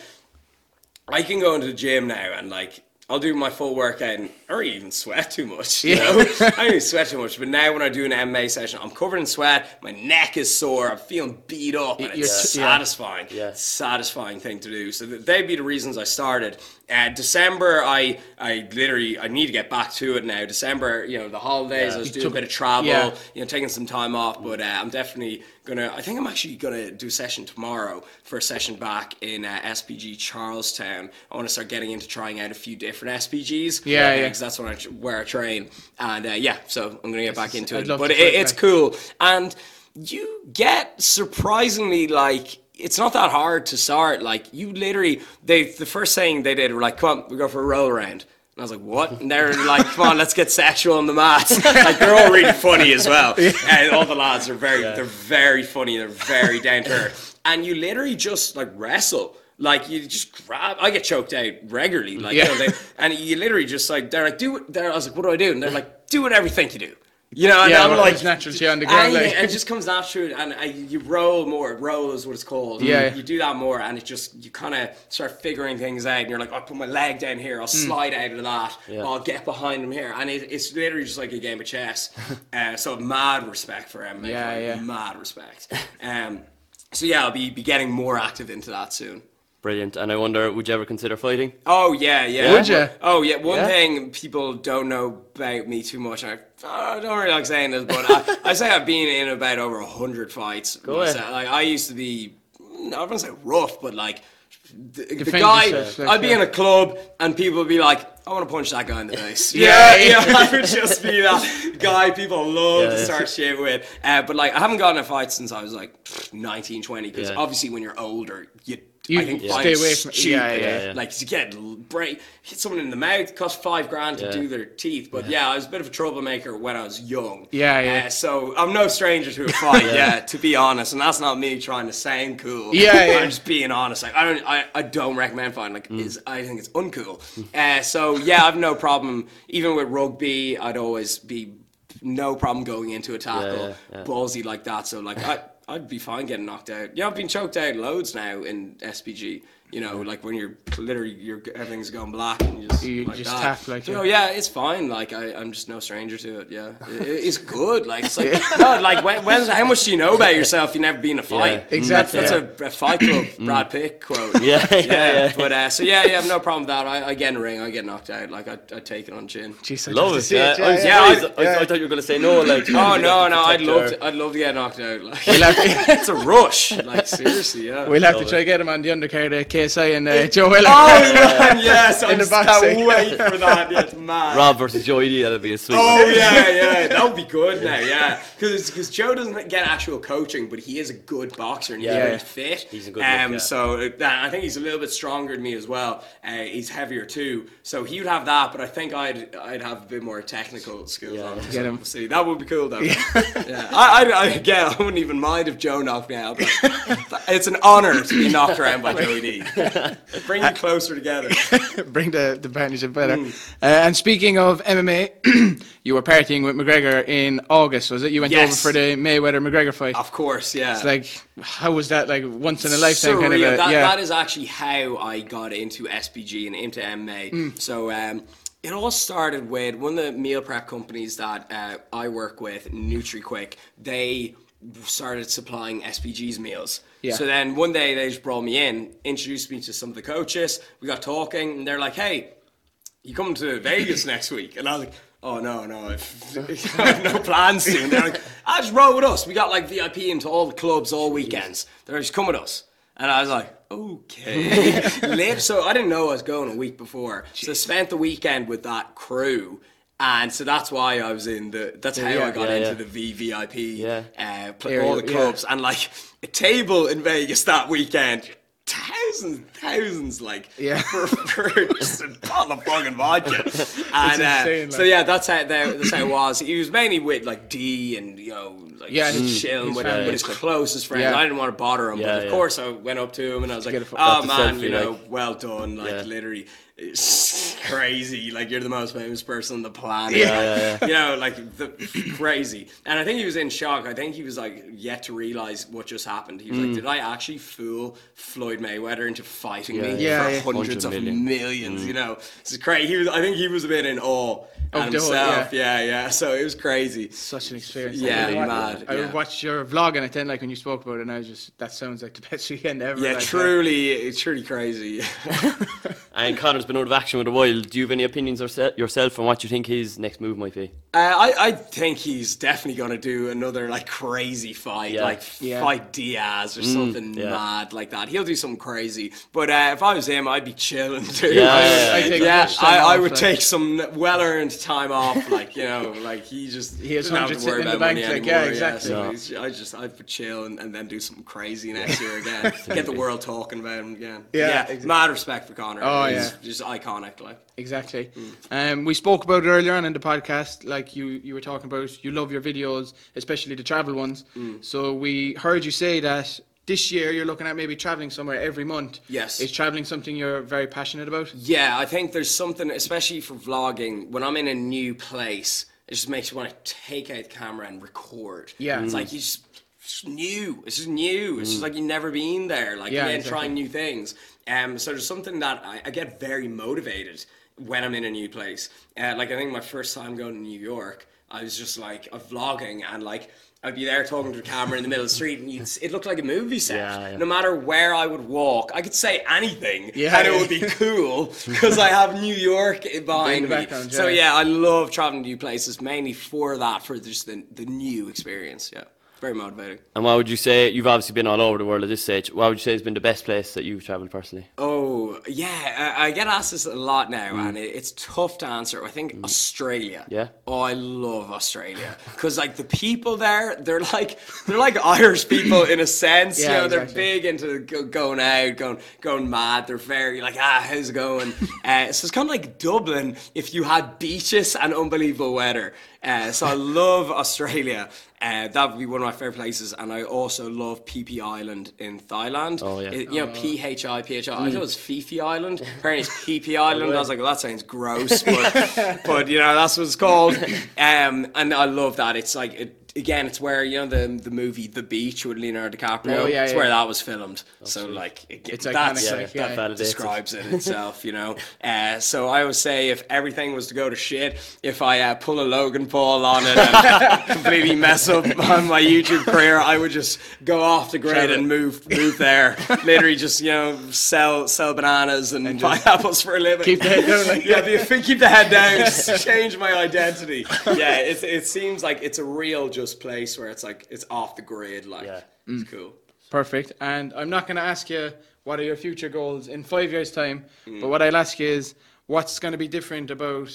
I can go into the gym now and like I'll do my full workout and I don't even sweat too much. You Yeah. know, I don't even sweat too much. But now when I do an MMA session, I'm covered in sweat. My neck is sore. I'm feeling beat up, and it's t- yeah. satisfying. Yeah. A satisfying thing to do. So th- they'd be the reasons I started. Uh, December, I I literally I need to get back to it now. December, you know, the holidays. I was You doing took- a bit of travel. yeah. You know, taking some time off. But uh, I'm definitely gonna. I think I'm actually gonna do a session tomorrow for a session back in uh, SBG Charlestown. I want to start getting into trying out a few different SBGs. Yeah, yeah. Because that's when I, where I train. And uh, yeah, so I'm gonna get back into I'd it. But it, it's cool, and you get surprisingly like. It's not that hard to start. Like you literally, they the first thing they did were like, "Come on, we go for a roll around." And I was like, "What?" And they're like, "Come on, let's get sexual on the mat." like they're all really funny as well. And all the lads are very, they're very funny. They're very down to earth. And you literally just like wrestle. Like you just grab. I get choked out regularly. Like Yeah. you know, they, and you literally just like they're like, "Do it." They're, I was like, "What do I do?" And they're like, "Do whatever you think you do." You know, and Yeah, I'm what like, comes natural to you on the ground, and like- it just comes natural, and I, you roll more. Roll is what it's called. Yeah. you do that more, and it just you kind of start figuring things out, and you're like, I'll put my leg down here, I'll Hmm. slide out of that, I'll get behind him here, and it, it's literally just like a game of chess. uh, so mad respect for him. Yeah, fighting, yeah. mad respect. Um, so yeah, I'll be, be getting more active into that soon. Brilliant. And I wonder, would you ever consider fighting? Oh yeah, yeah. Would ya? Oh yeah. One Yeah? thing people don't know about me too much. I, I don't really like saying this, but I, I say I've been in about over hundred fights. Go ahead. myself. Like I used to be, I don't want to say rough, but like the, the guy. yourself, I'd be yeah. in a club and people would be like, "I want to punch that guy in the face." Yeah, yeah, yeah. I would just be that guy people love Yeah, to yeah. start shit with. Uh, but like, I haven't gotten a fight since I was like 19, 20. Because Yeah. obviously, when you're older, you. You I think stay fighting's away from- stupid. yeah, yeah, yeah. Like you get l- break, hit someone in the mouth, cost five grand to do their teeth. But yeah. I was a bit of a troublemaker when I was young. Yeah, yeah. Uh, so I'm no stranger to a fight. yeah. to be honest, and that's not me trying to sound cool. Yeah, yeah. I'm just being honest. Like I don't, I, I don't recommend fighting. Like Mm. is I think it's uncool. Uh, so yeah, I've no problem. Even with rugby, I'd always be no problem going into a tackle, yeah, yeah. ballsy like that. So like I. I'd be fine getting knocked out. Yeah, I've been choked out loads now in SBG. You know, like when you're literally, you're everything's going black and you just You like just that. tap, like, so yeah. yeah, it's fine. Like I, I'm just no stranger to it. Yeah, it, it's good. Like it's like no, like when, when, how much do you know about yourself? You never been in a fight. Yeah. Exactly. That's, that's a, a Fight Club Brad Pitt quote. Mm. Yeah, yeah, yeah. But uh, so yeah, yeah, I have no problem with that. I, I get in the ring, I get knocked out. Like I, I take it on chin. Jeez, I'd Love it. see Yeah, it, I yeah. surprised. Yeah, I, I thought you were going to say no. Like, Oh no, no, I'd love to. to, I'd love to get knocked out. Like We'll have to- it's a rush. Like seriously, yeah. We'll have to try to get him on the undercard of KSI and uh, Joe Weller. Oh man, yes, I just can't wait for that. Yeah, it's mad. Rob versus Joey D, that'd be a sweet Oh one. yeah, yeah, that would be good now. Yeah, because Joe doesn't get actual coaching, but he is a good boxer and he's Yeah. very fit. He's a good Um, look, yeah. so uh, I think he's a little bit stronger than me as well. Uh, he's heavier too, so he would have that. But I think I'd I'd have a bit more technical skills. Yeah. on him. Get him. we'll see, that would be cool though. Yeah, I, I, I again, I wouldn't even mind if Joe knocked me out. but it's an honor to be knocked around by Joey D. Bring you closer together. Bring the, the partnership better. Mm. Uh, and speaking of MMA, you were partying with McGregor in August, was it? You went Yes. over for the Mayweather McGregor fight. Of course, yeah. It's like, how was that? Like once in a lifetime kind of a, that, yeah. that is actually how I got into SBG and into MMA. Mm. So um, it all started with one of the meal prep companies that uh, I work with, NutriQuick. They started supplying SBG's meals. Yeah. So then one day they just brought me in, introduced me to some of the coaches. We got talking, and they're like, "Hey, you coming to Vegas next week?" And I was like, "Oh no, no, I've, I have no plans soon." They're like, "I just roll with us. We got like VIP into all the clubs all weekends. They're just come with us." And I was like, "Okay." Lit. So I didn't know I was going a week before. So I spent the weekend with that crew. And so that's why I was in the. That's how Yeah. I got Yeah, into yeah. the VVIP. Yeah. Uh, pl- Area, all the clubs and like a table in Vegas that weekend. Thousands, thousands, like Yeah. for, for just a bottle of fucking vodka. And uh, insane, so like. yeah, that's how that, that's how it was. He was mainly with like D and you know like Yeah, just chilling with, with his closest friends. I didn't want to bother him, but of course I went up to him and I was like, a "Oh man, selfie, you know, like. well done, like literally." It's crazy, like you're the most famous person on the planet. Yeah, yeah, you know, like the crazy. And I think he was in shock. I think he was like yet to realize what just happened. He was like, mm. "Did I actually fool Floyd Mayweather into fighting me Yeah, yeah. for Yeah, yeah. hundreds of Hundred million. millions?" Mm. You know, it's crazy. He was. I think he was a bit in awe Of at the whole- himself. yeah. yeah, So it was crazy. Such an experience. Yeah, I wa- mad, I watched your vlog and I then, like when you spoke about it, and I was just, that sounds like the best weekend ever. Yeah, like, truly, it's truly crazy. And Conor's been out of action with a while. Do you have any opinions yourself on what you think his next move might be? Uh, I, I think he's definitely going to do another like crazy fight, Yeah. like Yeah. fight Diaz or something yeah. mad like that. He'll do something crazy. But uh, if I was him, I'd be chilling too. Yeah, I, yeah, I take yeah, I, I would like- take some well-earned time off. Like you know, like he just He has doesn't have hundreds to worry in the about bank, money like, yeah, anymore. exactly. so No. I just I'd chill and, and then do something crazy next year again. Get the world talking about him again. Yeah, yeah, exa- mad respect for Conor. Oh, he's yeah. Just iconic. Like. Exactly. Mm. Um, we spoke about it earlier on in the podcast. Like you, you were talking about, you love your videos, especially the travel ones. Mm. So we heard you say that this year you're looking at maybe traveling somewhere every month. Yes. Is traveling something you're very passionate about? Yeah, I think there's something, especially for vlogging, when I'm in a new place, it just makes you want to take out the camera and record. Yeah. It's Mm. like you just, it's new. It's just new. It's just like you've never been there. Like, Yeah, and exactly. trying new things. Um, so there's something that I, I get very motivated when I'm in a new place. Uh, like, I think my first time going to New York, I was just like, uh, vlogging and like, I'd be there talking to the camera in the middle of the street, and it looked like a movie set. Yeah, yeah. No matter where I would walk, I could say anything, Yeah, and it would be cool because I have New York behind me. So yeah. yeah, I love traveling to new places, mainly for that, for just the, the new experience. Yeah, very motivating. And why would you say? You've obviously been all over the world at this stage. Why would you say it's been the best place that you've travelled personally? Oh yeah, I, I get asked this a lot now, and it, it's tough to answer. I think Australia. Yeah. Oh, I love Australia because like the people there, they're like they're like Irish people in a sense. Yeah, you know, they're big into go, going out, going going mad. They're very like ah, how's it going? uh, so it's kind of like Dublin if you had beaches and unbelievable weather. Uh, so I love Australia. Uh, that would be one of my favorite places, and I also love PP Island in Thailand. Oh, yeah. It- you know, P H I P H I. I thought it was Fifi Island. Apparently it's PP Island. I was like, well, that sounds gross, but, but you know, that's what it's called. Um, and I love that. It's like it, again, it's where you know the the movie The Beach with Leonardo DiCaprio. Oh, yeah, it's yeah. where that was filmed. so like, it, It's that's iconic, like, that yeah. validates describes it itself, you know. Uh, so I would say if everything was to go to shit, if I uh, pull a Logan Paul on it and completely mess up on my YouTube career, I would just go off the grid and move move there. Literally just you know sell sell bananas and, pineapples for a living. Keep the head down, like- yeah, the, keep the head down. Just change my identity. Yeah, it, it seems like it's a real just place where it's like it's off the grid. Like Yeah. it's cool. Perfect. And I'm not going to ask you what are your future goals in five years' time, Mm. but what I'll ask you is what's going to be different about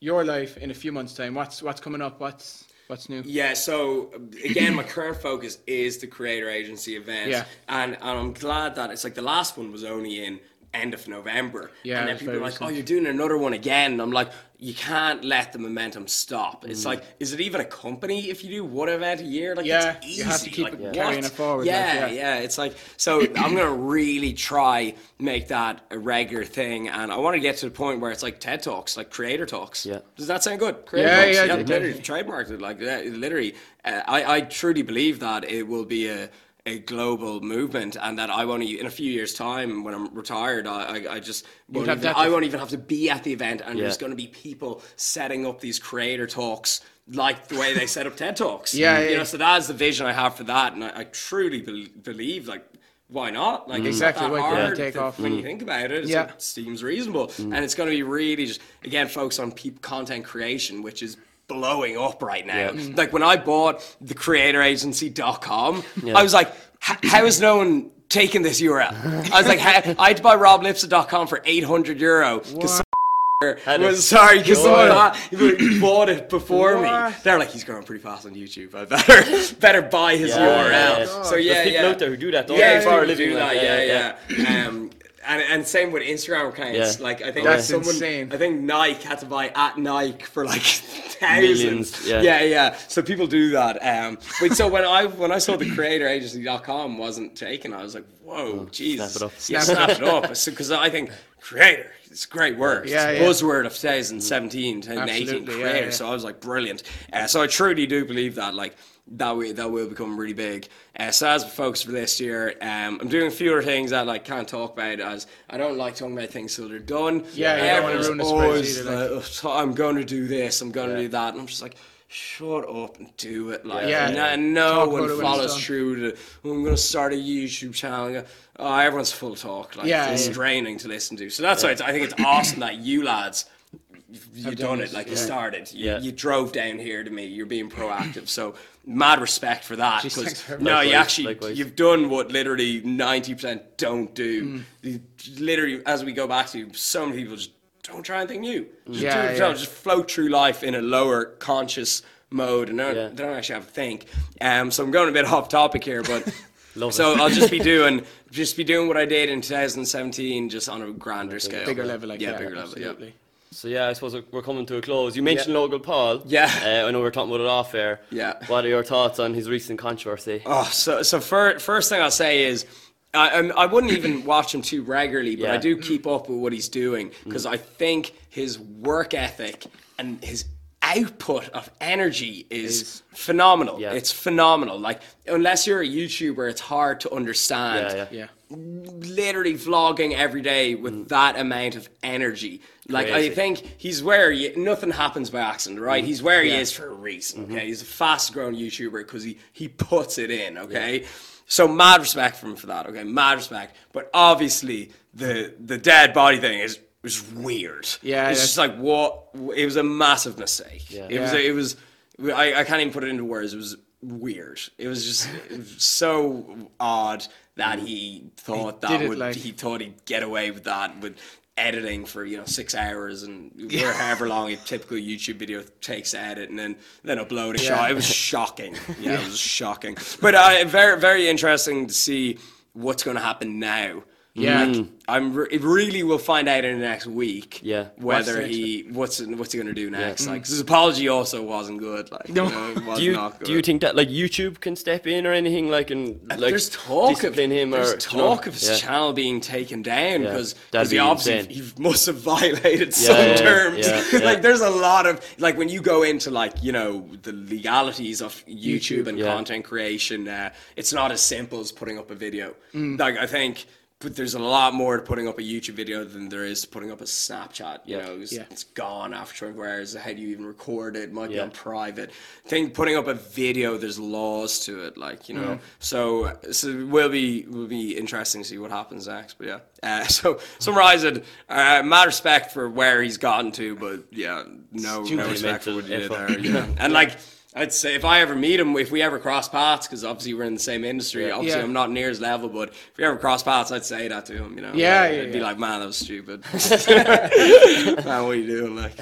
your life in a few months' time. What's what's coming up? What's what's new? Yeah, so again, my current focus is the creator agency events. Yeah. And, and I'm glad that it's like the last one was only in end of November. Yeah, And then people are very like, oh, you're doing another one again. And I'm like, you can't let the momentum stop. Mm. It's like, is it even a company if you do one event a year? Like, Yeah, it's easy. you have to keep like, it- what? carrying it forward, like, Yeah, yeah. yeah, It's like, so I'm going to really try make that a regular thing. And I want to get to the point where it's like TED Talks, like creator talks. Yeah. Does that sound good? Creator Yeah, talks. yeah, yeah yeah. literally trademarked it. Like yeah, literally, uh, I I truly believe that it will be a a global movement, and that I won't e- in a few years' time when I'm retired, I I, I just won't even, that I won't even have to be at the event, and Yeah. there's going to be people setting up these creator talks. Like the way they set up TED Talks, Yeah, you yeah. know. So that's the vision I have for that, and I, I truly bel believe, like, why not? Like, mm. it's Exactly, not that why couldn't it hard take off? when you think about it. Yeah. like, seems reasonable, mm. and it's going to be really just again focus on peop content creation, which is blowing up right now. Yeah. Mm. Like when I bought the creatoragency.com, I was like, how is no one taking this URL? I was like, "How- I had to buy roblipsett.com for 800 euro because Had was sorry because someone bought it before me. They're like, he's growing pretty fast on YouTube. I better better buy his Yeah, URL. yeah, yeah. So yeah, There's people yeah. out there who do that, don't yeah, they, for a do like, that, yeah, yeah, yeah. Um, and, and same with Instagram accounts. Yeah. Like I think That's someone, insane. I think Nike had to buy at Nike for like thousands. Millions, yeah. yeah, yeah. So people do that. Um, but so when I when I saw the creatoragency.com wasn't taken, I was like, whoa, Jesus, Oh, snap it up. Yeah, snap it up. Because I think creator. It's a great word. Yeah, it's yeah. the buzzword of 2017, 2018 Absolutely, yeah, creator. yeah. So I was like, brilliant. Uh, so I truly do believe that, like, that will, that will become really big. Uh, so as focus for this year, um, I'm doing fewer things that like can't talk about as I don't like talking about things till they're done. Yeah, you don't wanna ruin always like, like- "Oh, I'm going to do this, I'm going to do that, and I'm just like. Shut up and do it. Like, Yeah. Yeah. I Talk one about it when it's follows through to, "Oh, I'm going to start a YouTube channel. Oh, everyone's full talk. Like, Yeah, it's yeah. draining to listen to. So that's why I think it's awesome that you lads you've done done it like you started you, Yeah. you drove down here to me you're being proactive so mad respect for that Jeez, 'cause- thanks very no you actually likewise. you've done what literally 90% don't do Mm. Literally as we go back to so many people just don't try anything new just, Yeah, yeah. just float through life in a lower conscious mode and don't, Yeah. they don't actually have to think um, so I'm going a bit off topic here but so. I'll just be doing just be doing what I did in 2017 just on a grander scale Bigger level, like yeah yeah, bigger level yeah. So yeah, I suppose we're coming to a close. You mentioned Logan Paul. Yeah. Uh, I know we are talking about it off air. Yeah. What are your thoughts on his recent controversy? Oh, so so fir- first thing I'll say is. I, I'm- wouldn't even watch him too regularly, but I do keep up with what he's doing because I think his work ethic and his output of energy is, phenomenal. Yeah. It's phenomenal. Like unless you're a YouTuber, it's hard to understand. Yeah, yeah. Yeah. Literally vlogging every day with that amount of energy. Like I Mm. Think he's where he, nothing happens by accident, right? He's where he is for a reason. Mm-hmm. Okay, he's a fast growing YouTuber because he he puts it in. Okay, so mad respect for him for that. Okay, mad respect. But obviously the the dead body thing is was weird. Yeah, it's yeah. just like what it was a massive mistake. Yeah. It was Yeah. it was I, I can't even put it into words. It was weird. It was just it was so odd that he thought did that would like- he thought he'd get away with that with editing for you know six hours and or however long a typical YouTube video takes to edit and then then upload a shot. It was shocking. Yeah, it was shocking. But uh, very very interesting to see what's going to happen now. Yeah. Like, I'm re- it really will find out in the next week. Yeah. whether What's next he what's what's he gonna do next? Like 'cause his apology also wasn't good. Like No. you know, it was Do you not good. do you think that like YouTube can step in or anything like and like there's talk of him there's or do you know? talk of his Yeah. channel being taken down Yeah, because that'd he be obviously insane. he must have violated some yeah, terms. yeah, yeah. like there's a lot of like when you go into like you know the legalities of YouTube, and Yeah. content creation, uh, it's not as simple as putting up a video. Mm. Like I think. But there's a lot more to putting up a YouTube video than there is to putting up a Snapchat. You Yeah. know, it's, Yeah. it's gone after 24 hours. How do you even record it? it might be on private. I think putting up a video, there's laws to it, like you know. So, so it will be will be interesting to see what happens next. But yeah, uh, so summarizing. Uh, mad respect for where he's gotten to, but yeah, no, no respect for what he did there. Yeah, and like. I'd say if I ever meet him, if we ever cross paths, because obviously we're in the same industry. Obviously, Yeah. I'm not near his level, but if we ever cross paths, I'd say that to him. You know, Yeah, I'd yeah, be yeah. like, "Man, that was stupid." Man, what are you doing? Like,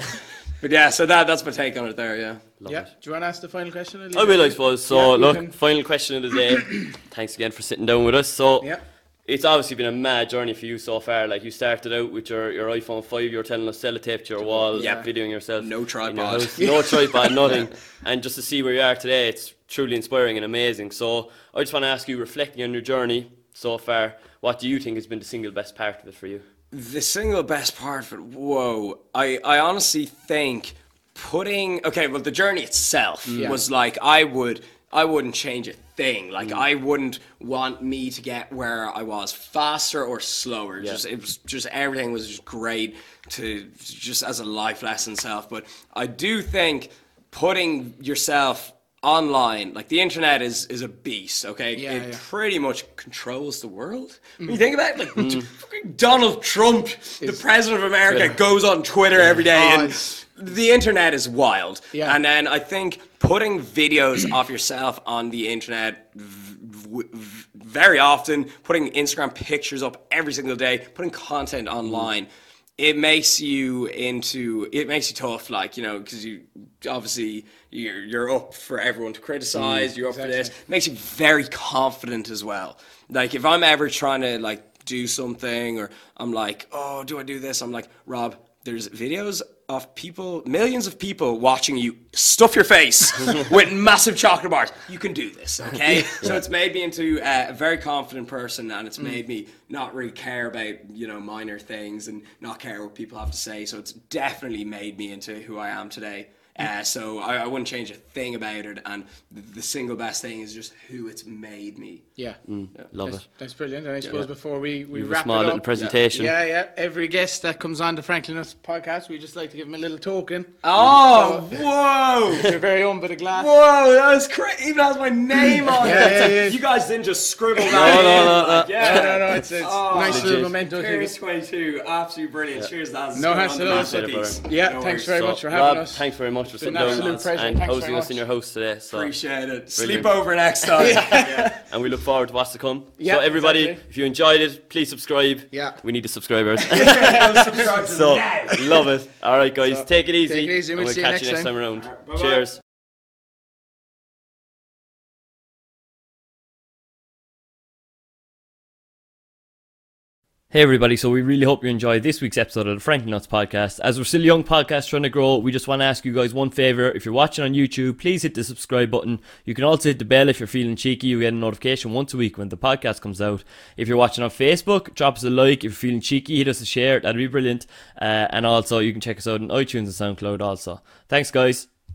but yeah, so that that's my take on it there. Yeah. Yeah. Do you want to ask the final question? I will, I suppose. So, Yeah, look, can- final question of the day. Thanks again for sitting down with us. So, Yeah. It's obviously been a mad journey for you so far. Like, you started out with your, your iPhone 5, you were telling us sell a tape to your wall, Yeah. videoing yourself. No in your tripod. house. No tripod, nothing. And just to see where you are today, it's truly inspiring and amazing. So, I just want to ask you, reflecting on your journey so far, what do you think has been the single best part of it for you? The single best part of it, whoa, I, I honestly think putting okay, well the journey itself mm. was like I would I wouldn't change a thing. Like I wouldn't want me to get where I was faster or slower. Just it was just everything was just great to just as a life lesson self. But I do think putting yourself online like the internet is is a beast okay Yeah, it yeah. pretty much controls the world when you think about it like fucking donald trump the president of america goes on twitter every day Oh, and the internet is wild. Yeah. and then i think putting videos of yourself on the internet v- v- very often putting instagram pictures up every single day putting content mm-hmm. online it makes you into it makes you tough like you know because you obviously you're, you're up for everyone to criticize mm, you're up for this. It makes you very confident as well. Like if i'm ever trying to like do something or i'm like oh do i do this? I'm like rob there's videos of people millions of people watching you stuff your face with massive chocolate bars. You can do this okay? So it's made me into uh, a very confident person and it's made me not really care about you know minor things and not care what people have to say. So it's definitely made me into who i am today uh, so I, I wouldn't change a thing about it and the, the single best thing is just who it's made me Yeah. Love That's, it. that's brilliant. And I suppose before we, we You have a small it little up, presentation. Yeah, yeah. Every guest that comes on the Frankly Nuts podcast, we just like to give them a little token. oh whoa Your very own bit of glass. Whoa, that was crazy. Even has my name on Yeah, it. yeah, yeah. You guys didn't just scribble that No, in. no, no, like, no. Yeah. No, no, no. It's, it's Oh, nice legit. little memento. Cheers to 22, absolutely brilliant. Cheers, lads. No It's hassle been at all. a masterpiece. Appreciate Yeah, thanks very much for having us. thanks very much for been sitting an down absolute with pleasure. and Thanks hosting very us in much. your house today. So. Appreciate it. Sleep over next time. yeah. and we look forward to what's to come. Yeah, so everybody, exactly. if you enjoyed it, please subscribe. Yeah. We need the subscribers. Subscribe to so love it. All right, guys, So, take it easy. take it easy, we'll we'll see you catch you next next time. time around. bye-bye. Cheers. Hey everybody, so we really hope you enjoyed this week's episode of the Frankly Nuts podcast. As we're still a young podcast trying to grow, we just want to ask you guys one favour. If you're watching on YouTube, please hit the subscribe button. You can also hit the bell if you're feeling cheeky. You get a notification once a week when the podcast comes out. If you're watching on Facebook, drop us a like. If you're feeling cheeky, hit us a share. That'd be brilliant. Uh, and also, you can check us out on iTunes and SoundCloud also. Thanks guys.